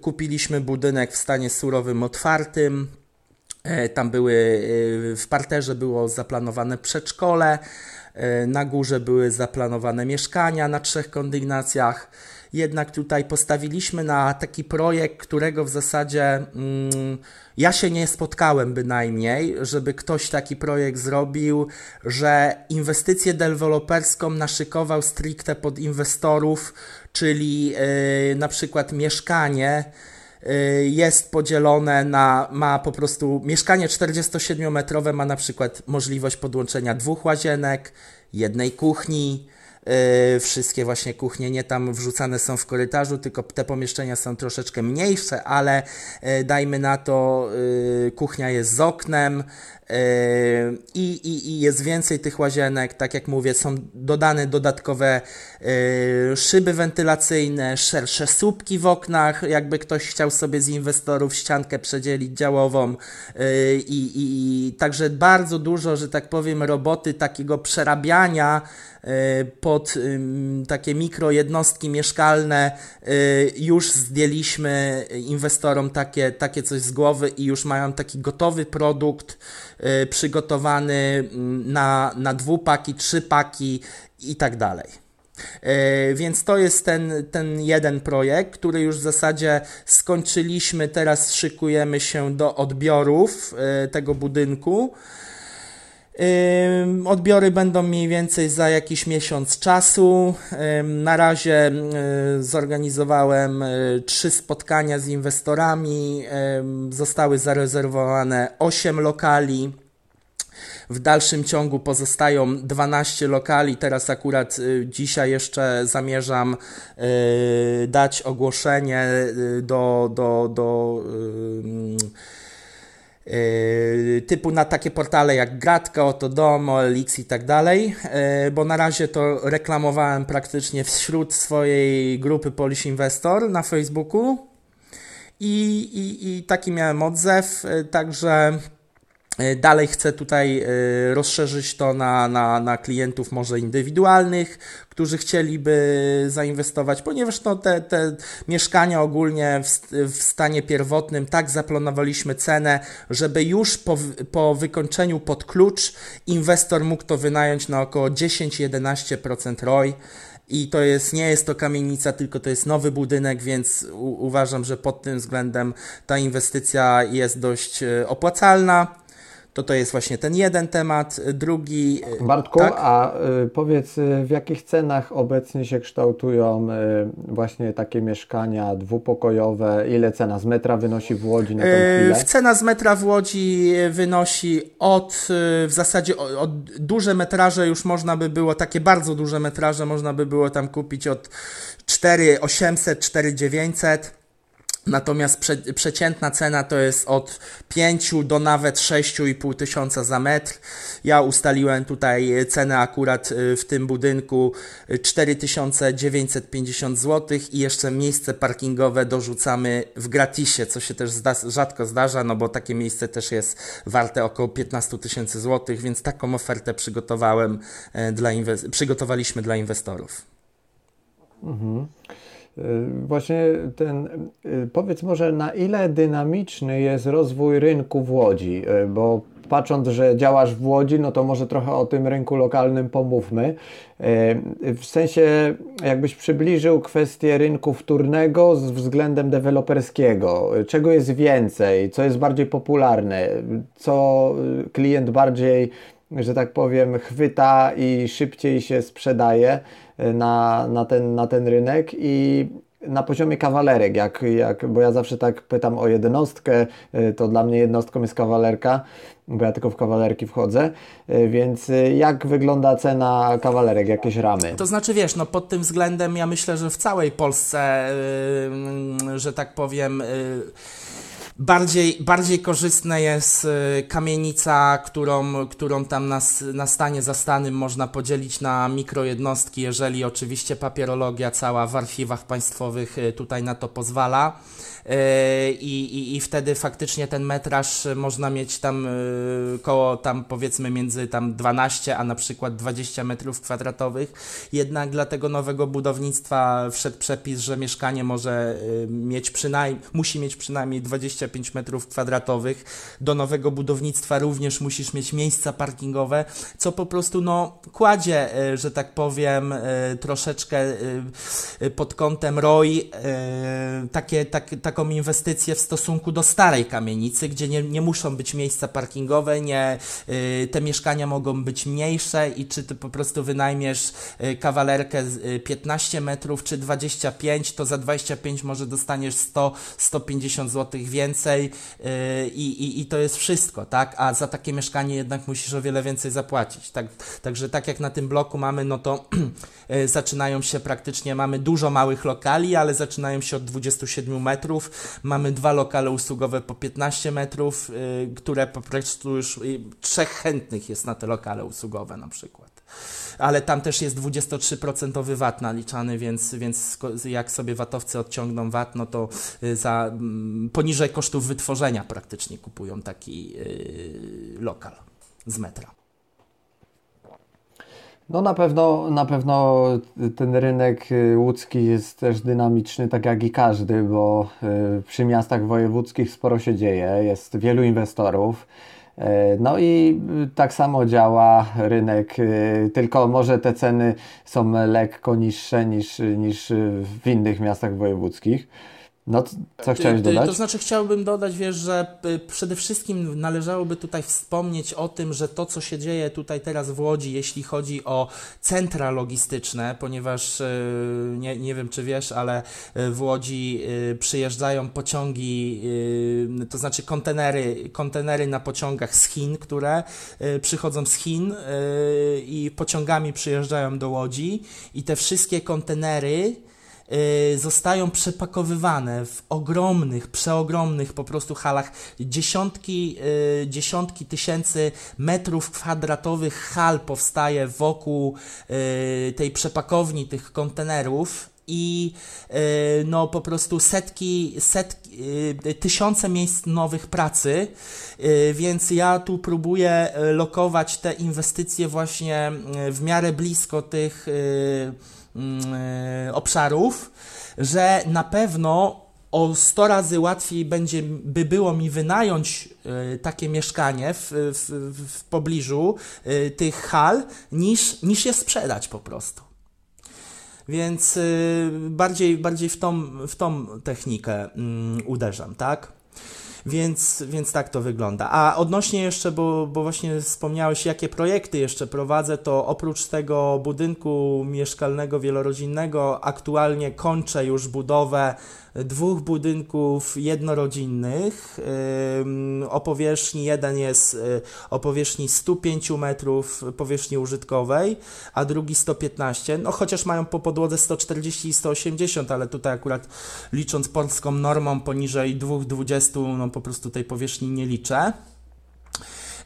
Kupiliśmy budynek w stanie surowym otwartym. E, tam były, e, w parterze było zaplanowane przedszkole, e, na górze były zaplanowane mieszkania na trzech kondygnacjach. Jednak tutaj postawiliśmy na taki projekt, którego w zasadzie mm, ja się nie spotkałem bynajmniej, żeby ktoś taki projekt zrobił, że inwestycję deweloperską naszykował stricte pod inwestorów, czyli yy, na przykład mieszkanie y, jest podzielone na, ma po prostu, mieszkanie 47-metrowe ma na przykład możliwość podłączenia dwóch łazienek, jednej kuchni, wszystkie właśnie kuchnie nie tam wrzucane są w korytarzu, tylko te pomieszczenia są troszeczkę mniejsze, ale yy, dajmy na to, yy, kuchnia jest z oknem, i, i, I, jest więcej tych łazienek, tak jak mówię, są dodane dodatkowe szyby wentylacyjne, szersze słupki w oknach, jakby ktoś chciał sobie z inwestorów ściankę przedzielić działową i, i także bardzo dużo, że tak powiem, roboty takiego przerabiania pod takie mikrojednostki mieszkalne e, już zdjęliśmy inwestorom takie, takie coś z głowy i już mają taki gotowy produkt przygotowany na, na dwupaki, trzypaki i tak dalej. Więc to jest ten, ten jeden projekt, który już w zasadzie skończyliśmy. Teraz szykujemy się do odbiorów tego budynku. Odbiory będą mniej więcej za jakiś miesiąc czasu. Na razie zorganizowałem e, trzy spotkania z inwestorami. Zostały zarezerwowane 8 lokali. W dalszym ciągu pozostają 12 lokali. Teraz akurat e, dzisiaj jeszcze zamierzam e, dać ogłoszenie do, do, do typu na takie portale jak Gratka, Otodom, OLX i tak dalej, yy, bo na razie to reklamowałem praktycznie wśród swojej grupy Polish Investor na Facebooku. I, i, i taki miałem odzew, yy, także dalej chcę tutaj e, rozszerzyć to na, na, na klientów może indywidualnych, którzy chcieliby zainwestować, ponieważ no te, te mieszkania ogólnie w, w stanie pierwotnym tak zaplanowaliśmy cenę, żeby już po, po wykończeniu pod klucz inwestor mógł to wynająć na około 10-11% ROI. I to jest, nie jest to kamienica, tylko to jest nowy budynek, więc u, uważam, że pod tym względem ta inwestycja jest dość e, opłacalna. To to jest właśnie ten jeden temat. Drugi. Bartku, tak? a y, powiedz, y, w jakich cenach obecnie się kształtują właśnie takie mieszkania dwupokojowe? Ile cena z metra wynosi w Łodzi na tę chwilę? Cena z metra w Łodzi wynosi od w zasadzie od, od duże metraże już można by było, takie bardzo duże metraże można by było tam kupić od 4800, 4900 Natomiast prze, przeciętna cena to jest od 5 do nawet 6,5 tysiąca za metr. Ja ustaliłem tutaj cenę akurat y, w tym budynku 4950 zł i jeszcze miejsce parkingowe dorzucamy w gratisie, co się też zda, rzadko zdarza, no bo takie miejsce też jest warte około 15 tysięcy złotych, więc taką ofertę przygotowałem e, dla przygotowaliśmy dla inwestorów. Mhm. Y, właśnie ten, y, powiedz może na ile dynamiczny jest rozwój rynku w Łodzi, y, bo patrząc, że działasz w Łodzi, no to może trochę o tym rynku lokalnym pomówmy. W sensie, jakbyś przybliżył kwestię rynku wtórnego z względem deweloperskiego. Czego jest więcej? Co jest bardziej popularne? Co klient bardziej, że tak powiem, chwyta i szybciej się sprzedaje? na, na, ten, na ten rynek i na poziomie kawalerek, jak, jak, bo ja zawsze tak pytam o jednostkę, y, to dla mnie jednostką jest kawalerka, bo ja tylko w kawalerki wchodzę, y, więc jak wygląda cena kawalerek, jakieś ramy? To znaczy, wiesz, no pod tym względem ja myślę, że w całej Polsce, że tak powiem, Bardziej, bardziej korzystna jest y, kamienica, którą, którą tam na, na stanie zastanym można podzielić na mikrojednostki, jeżeli oczywiście papierologia cała w archiwach państwowych y, tutaj na to pozwala. E, i, i, i wtedy faktycznie ten metraż można mieć tam koło tam powiedzmy między tam 12 a na przykład 20 metrów kwadratowych. Jednak dla tego nowego budownictwa wszedł przepis, że mieszkanie może mieć przynajmniej, musi mieć przynajmniej 25 metrów kwadratowych. Do nowego budownictwa również musisz mieć miejsca parkingowe, co po prostu no kładzie, że tak powiem, troszeczkę pod kątem ROI takie, tak, tak taką inwestycję w stosunku do starej kamienicy, gdzie nie, nie muszą być miejsca parkingowe, nie, te mieszkania mogą być mniejsze i czy ty po prostu wynajmiesz kawalerkę 15 y, metrów czy 25, to za 25 może dostaniesz 100-150 zł więcej i, i, i to jest wszystko, tak? A za takie mieszkanie jednak musisz o wiele więcej zapłacić. Tak, także tak jak na tym bloku mamy, no to zaczynają się praktycznie, mamy dużo małych lokali, ale zaczynają się od 27 metrów. Mamy dwa lokale usługowe po 15 metrów, y, które po prostu już y, trzech chętnych jest na te lokale usługowe na przykład. Ale tam też jest 23% VAT naliczany, więc, więc jak sobie watowcy odciągną VAT, no to y, za mm, poniżej kosztów wytworzenia praktycznie kupują taki lokal z metra. No na pewno, na pewno ten rynek y, łódzki jest też dynamiczny, tak jak i każdy, bo y, przy miastach wojewódzkich sporo się dzieje, jest wielu inwestorów. Y, no i tak samo działa rynek, tylko może te ceny są lekko niższe niż, niż w innych miastach wojewódzkich. No, co chciałeś dodać? To znaczy, chciałbym dodać, wiesz, że y, przede wszystkim należałoby tutaj wspomnieć o tym, że to, co się dzieje tutaj teraz w Łodzi, jeśli chodzi o centra logistyczne, ponieważ y, nie, nie wiem, czy wiesz, ale y, w Łodzi przyjeżdżają pociągi, to znaczy kontenery, kontenery na pociągach z Chin, które przychodzą z Chin i pociągami przyjeżdżają do Łodzi i te wszystkie kontenery Y, zostają przepakowywane w ogromnych, przeogromnych po prostu halach. Dziesiątki, y, dziesiątki tysięcy metrów kwadratowych hal powstaje wokół y, tej przepakowni tych kontenerów i no po prostu setki, setki, tysiące miejsc nowych pracy, więc ja tu próbuję lokować te inwestycje właśnie w miarę blisko tych obszarów, że na pewno o 100 razy łatwiej będzie, by było mi wynająć y, takie mieszkanie w, w, w pobliżu y, tych hal, niż, niż je sprzedać po prostu. Więc bardziej, bardziej w, tą, w tą technikę mm, uderzam, tak? Więc, więc tak to wygląda. A odnośnie jeszcze, bo, bo właśnie wspomniałeś, jakie projekty jeszcze prowadzę, to oprócz tego budynku mieszkalnego wielorodzinnego aktualnie kończę już budowę dwóch budynków jednorodzinnych. O powierzchni, jeden jest y, o powierzchni 105 metrów powierzchni użytkowej, a drugi 115, no chociaż mają po podłodze 140 i 180, ale tutaj akurat licząc polską normą poniżej 2,20 no po prostu tej powierzchni nie liczę.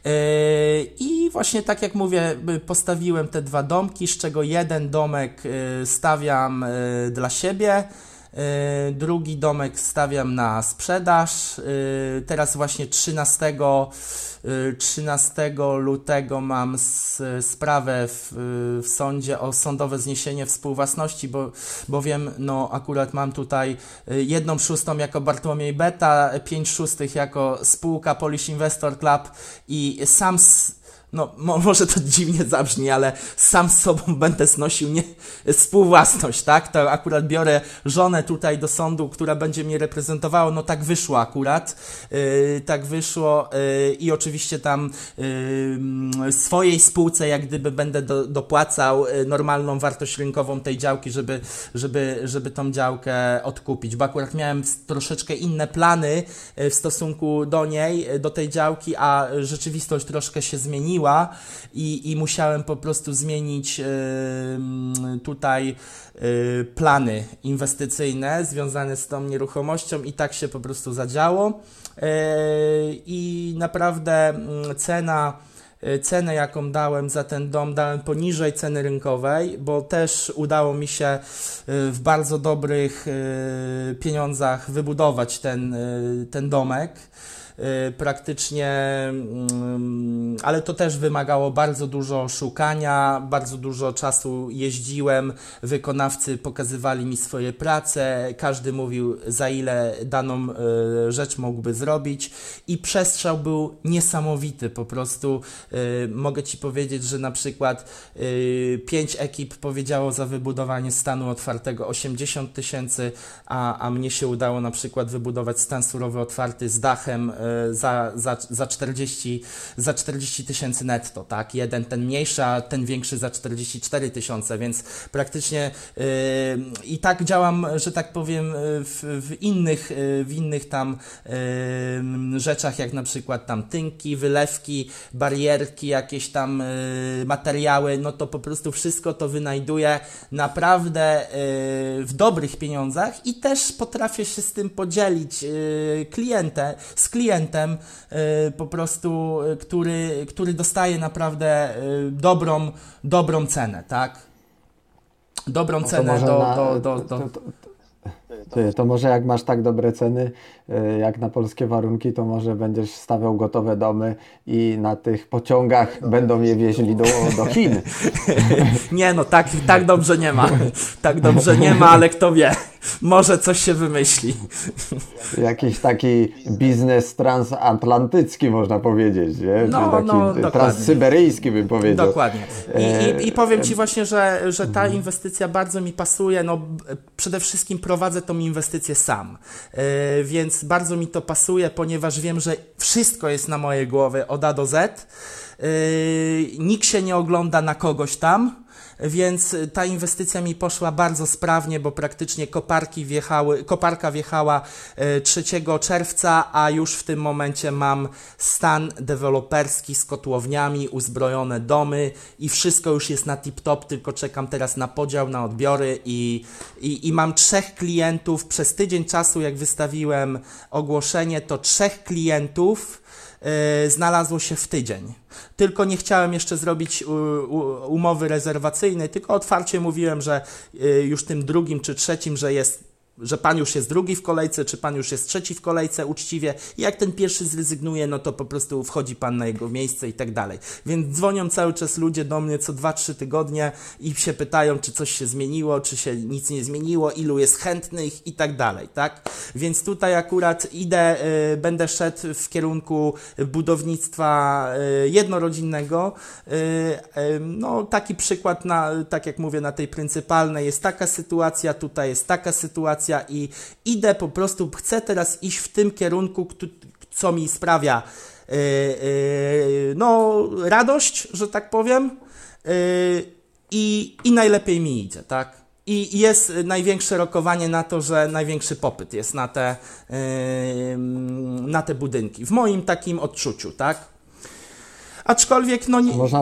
Y, I właśnie tak jak mówię, y, postawiłem te dwa domki, z czego jeden domek stawiam dla siebie, drugi domek stawiam na sprzedaż. E, teraz właśnie 13, 13 e, lutego mam sprawę w, w sądzie o sądowe zniesienie współwłasności, bo, bowiem no, akurat mam tutaj jedną szóstą jako Bartłomiej Beta, pięć szóstych jako spółka Polish Investor Club i sam no może to dziwnie zabrzmi, ale sam z sobą będę znosił nie, współwłasność, tak? To akurat biorę żonę tutaj do sądu, która będzie mnie reprezentowała, no tak wyszło akurat, yy, tak wyszło yy, i oczywiście tam yy, swojej spółce jak gdyby będę do, dopłacał y, normalną wartość rynkową tej działki, żeby, żeby, żeby tą działkę odkupić, bo akurat miałem troszeczkę inne plany y, w stosunku do niej, y, do tej działki, a rzeczywistość troszkę się zmieniła, zmieniła i, i musiałem po prostu zmienić tutaj plany inwestycyjne związane z tą nieruchomością i tak się po prostu zadziało. Y, I naprawdę cena y, cenę, jaką dałem za ten dom, dałem poniżej ceny rynkowej, bo też udało mi się w bardzo dobrych pieniądzach wybudować ten, ten domek. Y, praktycznie, mm, ale to też wymagało bardzo dużo szukania, bardzo dużo czasu jeździłem, wykonawcy pokazywali mi swoje prace, każdy mówił za ile daną y, rzecz mógłby zrobić. I przestrzał był niesamowity, po prostu. Y, mogę Ci powiedzieć, że na przykład pięć ekip powiedziało za wybudowanie stanu otwartego 80 tysięcy, a, a mnie się udało na przykład wybudować stan surowy otwarty z dachem za, za, za 40 za 40 tysięcy netto, tak? Jeden ten mniejszy, a ten większy za 44 tysiące, więc praktycznie yy, i tak działam, że tak powiem, w, w innych, w innych tam yy, rzeczach, jak na przykład tam tynki, wylewki, barierki, jakieś tam yy, materiały, no to po prostu wszystko to wynajduję naprawdę w dobrych pieniądzach i też potrafię się z tym podzielić klientem, z klientem, klientem y, po prostu, y, który, który dostaje naprawdę y, dobrą, dobrą cenę, tak? Dobrą no cenę do, do, do, do, to, może jak masz tak dobre ceny, jak na polskie warunki, to może będziesz stawiał gotowe domy i na tych pociągach będą je wieźli do, do Chin. Nie no, tak, tak dobrze nie ma. Tak dobrze nie ma, ale kto wie. Może coś się wymyśli. Jakiś taki biznes transatlantycki można powiedzieć, nie? No, taki no, transsyberyjski bym powiedział. Dokładnie. I, i, I, powiem Ci właśnie, że, że ta inwestycja bardzo mi pasuje. No, przede wszystkim prowadzę tą inwestycję sam, e, więc bardzo mi to pasuje, ponieważ wiem, że wszystko jest na mojej głowie od A do Z. E, nikt się nie ogląda na kogoś tam więc ta inwestycja mi poszła bardzo sprawnie, bo praktycznie koparki wjechały, koparka wjechała 3 e, czerwca, a już w tym momencie mam stan deweloperski z kotłowniami, uzbrojone domy i wszystko już jest na tip-top, tylko czekam teraz na podział, na odbiory i, i, i mam trzech klientów. Przez tydzień czasu, jak wystawiłem ogłoszenie, to trzech klientów znalazło się w tydzień. Tylko nie chciałem jeszcze zrobić umowy rezerwacyjnej, tylko otwarcie mówiłem, że y, już tym drugim czy trzecim, że jest że pan już jest drugi w kolejce, czy pan już jest trzeci w kolejce, uczciwie. Jak ten pierwszy zrezygnuje, no to po prostu wchodzi pan na jego miejsce i tak dalej. Więc dzwonią cały czas ludzie do mnie co 2-3 tygodnie i się pytają, czy coś się zmieniło, czy się nic nie zmieniło, ilu jest chętnych i tak dalej, tak? Więc tutaj akurat idę, y, będę szedł w kierunku budownictwa y, jednorodzinnego. Y, y, no, taki przykład na, tak jak mówię, na tej pryncypalnej jest taka sytuacja, tutaj jest taka sytuacja, i idę po prostu, chcę teraz iść w tym kierunku, co mi sprawia no, radość, że tak powiem, i, i najlepiej mi idzie, tak? I jest największe rokowanie na to, że największy popyt jest na te, na te budynki. W moim takim odczuciu, tak? Aczkolwiek, no nie. Można,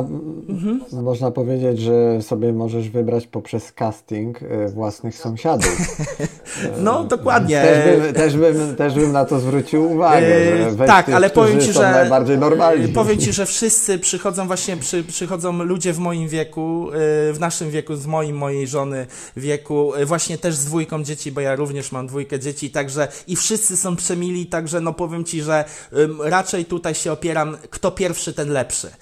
mhm. można powiedzieć, że sobie możesz wybrać poprzez casting e, własnych sąsiadów. no, dokładnie. Też bym, też bym, też bym na to zwrócił uwagę. Że tak, tych, ale powiem ci, że. Najbardziej normalni. Powiem ci, że wszyscy przychodzą właśnie, przy, przychodzą ludzie w moim wieku, w naszym wieku, z moim, mojej żony wieku, właśnie też z dwójką dzieci, bo ja również mam dwójkę dzieci, także i wszyscy są przemili, także no powiem ci, że raczej tutaj się opieram, kto pierwszy, ten lepszy lepszy.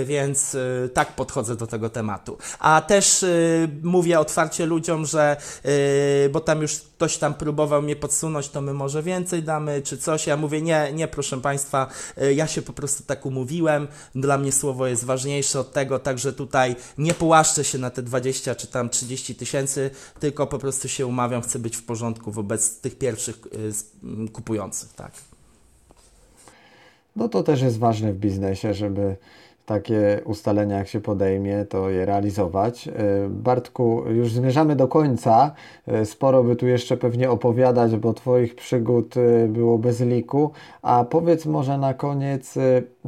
Y, więc y, tak podchodzę do tego tematu. A też y, mówię otwarcie ludziom, że bo tam już ktoś tam próbował mnie podsunąć, to my może więcej damy, czy coś. Ja mówię, nie, nie, proszę Państwa, ja się po prostu tak umówiłem. Dla mnie słowo jest ważniejsze od tego, także tutaj nie połaszczę się na te 20 czy tam 30 tysięcy, tylko po prostu się umawiam, chcę być w porządku wobec tych pierwszych kupujących, tak. No to też jest ważne w biznesie, żeby takie ustalenia, jak się podejmie, to je realizować. E, Bartku, już zmierzamy do końca. E, sporo by tu jeszcze pewnie opowiadać, bo Twoich przygód e, było bez liku. A powiedz może na koniec,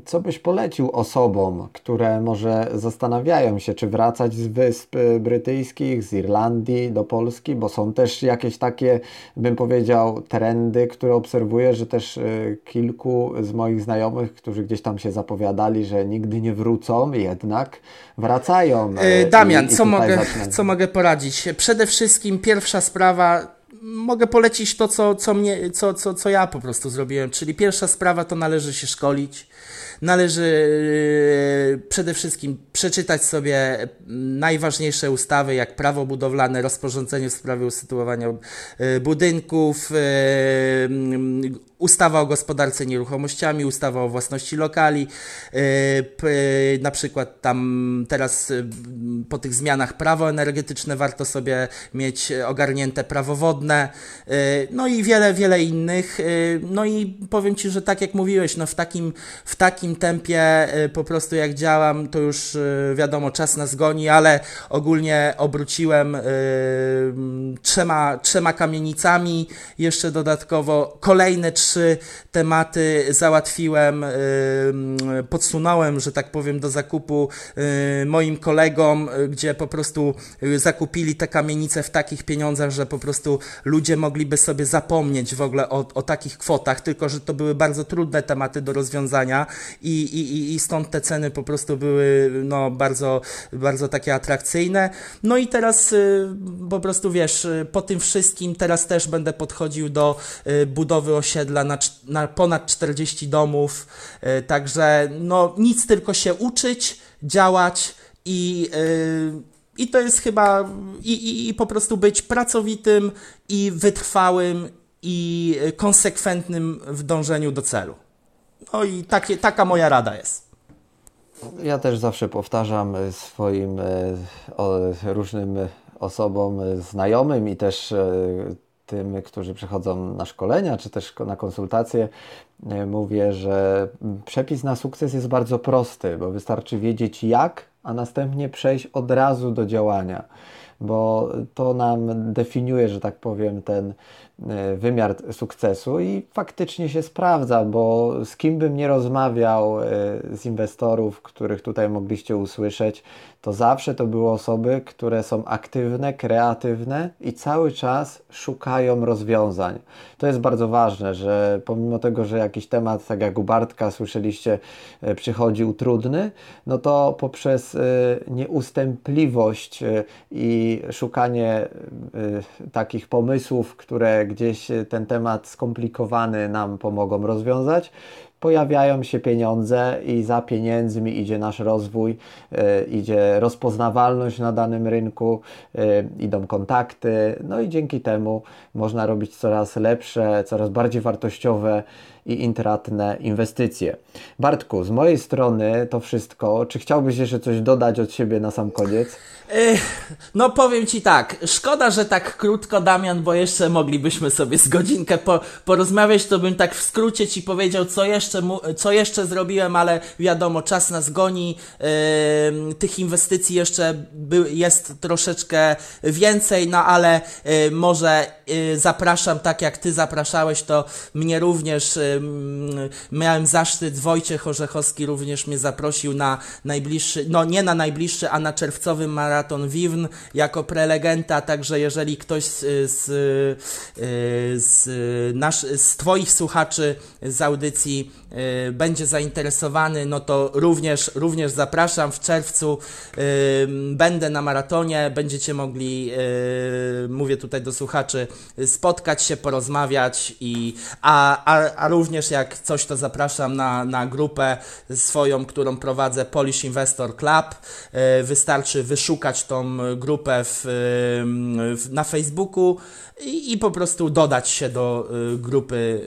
co byś polecił osobom, które może zastanawiają się, czy wracać z Wysp Brytyjskich, z Irlandii do Polski, bo są też jakieś takie, bym powiedział, trendy, które obserwuję, że też kilku z moich znajomych, którzy gdzieś tam się zapowiadali, że nigdy nie wrócą, jednak wracają. E, Damian, i, i co, mogę, co mogę poradzić? Przede wszystkim pierwsza sprawa, mogę polecić to, co, co, mnie, co, co, co ja po prostu zrobiłem. Czyli pierwsza sprawa to należy się szkolić. Należy e, przede wszystkim przeczytać sobie najważniejsze ustawy, jak prawo budowlane, rozporządzenie w sprawie usytuowania e, budynków, ustawa o gospodarce nieruchomościami, ustawa o własności lokali, e, na przykład tam teraz e, po tych zmianach prawo energetyczne warto sobie mieć ogarnięte prawo wodne, e, no i wiele, wiele innych. No i powiem Ci, że tak jak mówiłeś, no w takim, w takim tempie po prostu jak działam, to już wiadomo, czas nas goni, ale ogólnie obróciłem trzema, trzema kamienicami, jeszcze dodatkowo kolejne trzy trzy tematy załatwiłem, y, podsunąłem, że tak powiem, do zakupu y, moim kolegom, y, gdzie po prostu zakupili te kamienice w takich pieniądzach, że po prostu ludzie mogliby sobie zapomnieć w ogóle o, o takich kwotach, tylko że to były bardzo trudne tematy do rozwiązania i, i, i stąd te ceny po prostu były no, bardzo, bardzo takie atrakcyjne. No i teraz po prostu wiesz, po tym wszystkim teraz też będę podchodził do budowy osiedla osiedla na, na ponad 40 domów, e, także no nic tylko się uczyć, działać i, e, i to jest chyba i, i, i po prostu być pracowitym i wytrwałym i konsekwentnym w dążeniu do celu. No i takie, taka moja rada jest. Ja też zawsze powtarzam swoim e, różnym osobom znajomym i też tym, którzy przychodzą na szkolenia czy też na konsultacje, e, mówię, że przepis na sukces jest bardzo prosty, bo wystarczy wiedzieć jak, a następnie przejść od razu do działania, bo to nam definiuje, że tak powiem, ten E, wymiar sukcesu i faktycznie się sprawdza, bo z kim bym nie rozmawiał e, z inwestorów, których tutaj mogliście usłyszeć, to zawsze to były osoby, które są aktywne, kreatywne i cały czas szukają rozwiązań. To jest bardzo ważne, że pomimo tego, że jakiś temat, tak jak u Bartka słyszeliście, e, przychodził trudny, no to poprzez nieustępliwość i szukanie takich pomysłów, które gdzieś ten temat skomplikowany nam pomogą rozwiązać, pojawiają się pieniądze i za pieniędzmi idzie nasz rozwój, yy, idzie rozpoznawalność na danym rynku, yy, idą kontakty, no i dzięki temu można robić coraz lepsze, coraz bardziej wartościowe i intratne inwestycje. Bartku, z mojej strony to wszystko. Czy chciałbyś jeszcze coś dodać od siebie na sam koniec? No powiem Ci tak, szkoda, że tak krótko Damian, bo jeszcze moglibyśmy sobie z godzinkę po, porozmawiać, to bym tak w skrócie Ci powiedział, co jeszcze, mu, co jeszcze zrobiłem, ale wiadomo, czas nas goni, yy, tych inwestycji jeszcze by, jest troszeczkę więcej, no ale yy, może yy, zapraszam, tak jak Ty zapraszałeś, to mnie również, miałem zaszczyt, Wojciech Orzechowski również mnie zaprosił na najbliższy, no nie na najbliższy, a na czerwcowym maraton Wiwn jako prelegenta, także jeżeli ktoś z, z, z, nasz, z Twoich słuchaczy z audycji y, będzie zainteresowany, no to również, również zapraszam w czerwcu. Będę na maratonie, będziecie mogli, y, mówię tutaj do słuchaczy, spotkać się, porozmawiać i a, a, a również jak coś to zapraszam na, na grupę swoją, którą prowadzę Polish Investor Club. Wystarczy wyszukać tą grupę w, w, na Facebooku i, i, po prostu dodać się do y, grupy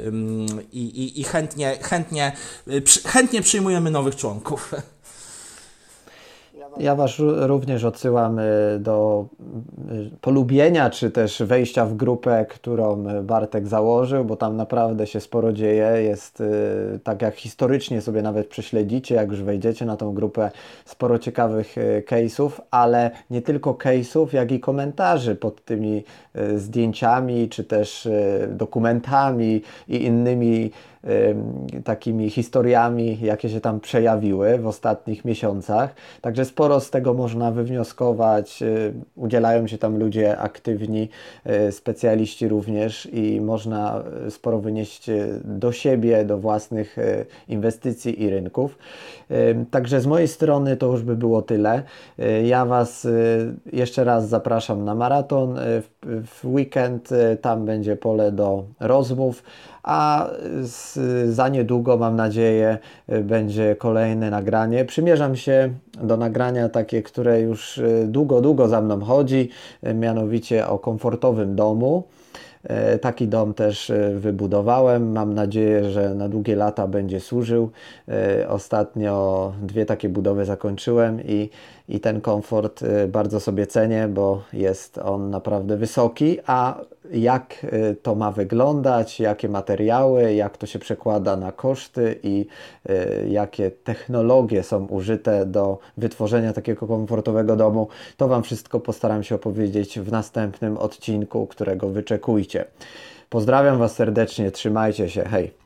i, i, i chętnie, chętnie, chętnie przyjmujemy nowych członków. Ja Was również odsyłam y, do y, polubienia, czy też wejścia w grupę, którą Bartek założył, bo tam naprawdę się sporo dzieje. Jest y, tak jak historycznie sobie nawet prześledzicie, jak już wejdziecie na tą grupę, sporo ciekawych case'ów, ale nie tylko case'ów, jak i komentarzy pod tymi zdjęciami, czy też dokumentami i innymi takimi historiami, jakie się tam przejawiły w ostatnich miesiącach. Także sporo z tego można wywnioskować. Y, udzielają się tam ludzie aktywni, y, specjaliści również i można y, sporo wynieść do siebie, do własnych inwestycji i rynków. Także z mojej strony to już by było tyle. Ja Was jeszcze raz zapraszam na maraton w weekend. Tam będzie pole do rozmów a z, za niedługo, mam nadzieję, będzie kolejne nagranie. Przymierzam się do nagrania takie, które już y, długo, długo za mną chodzi, mianowicie o komfortowym domu. E, taki dom też e, wybudowałem. Mam nadzieję, że na długie lata będzie służył. E, ostatnio dwie takie budowy zakończyłem i, i ten komfort bardzo sobie cenię, bo jest on naprawdę wysoki. A jak to ma wyglądać, jakie materiały, jak to się przekłada na koszty i jakie technologie są użyte do wytworzenia takiego komfortowego domu, to Wam wszystko postaram się opowiedzieć w następnym odcinku, którego wyczekujcie. Pozdrawiam Was serdecznie, trzymajcie się, hej!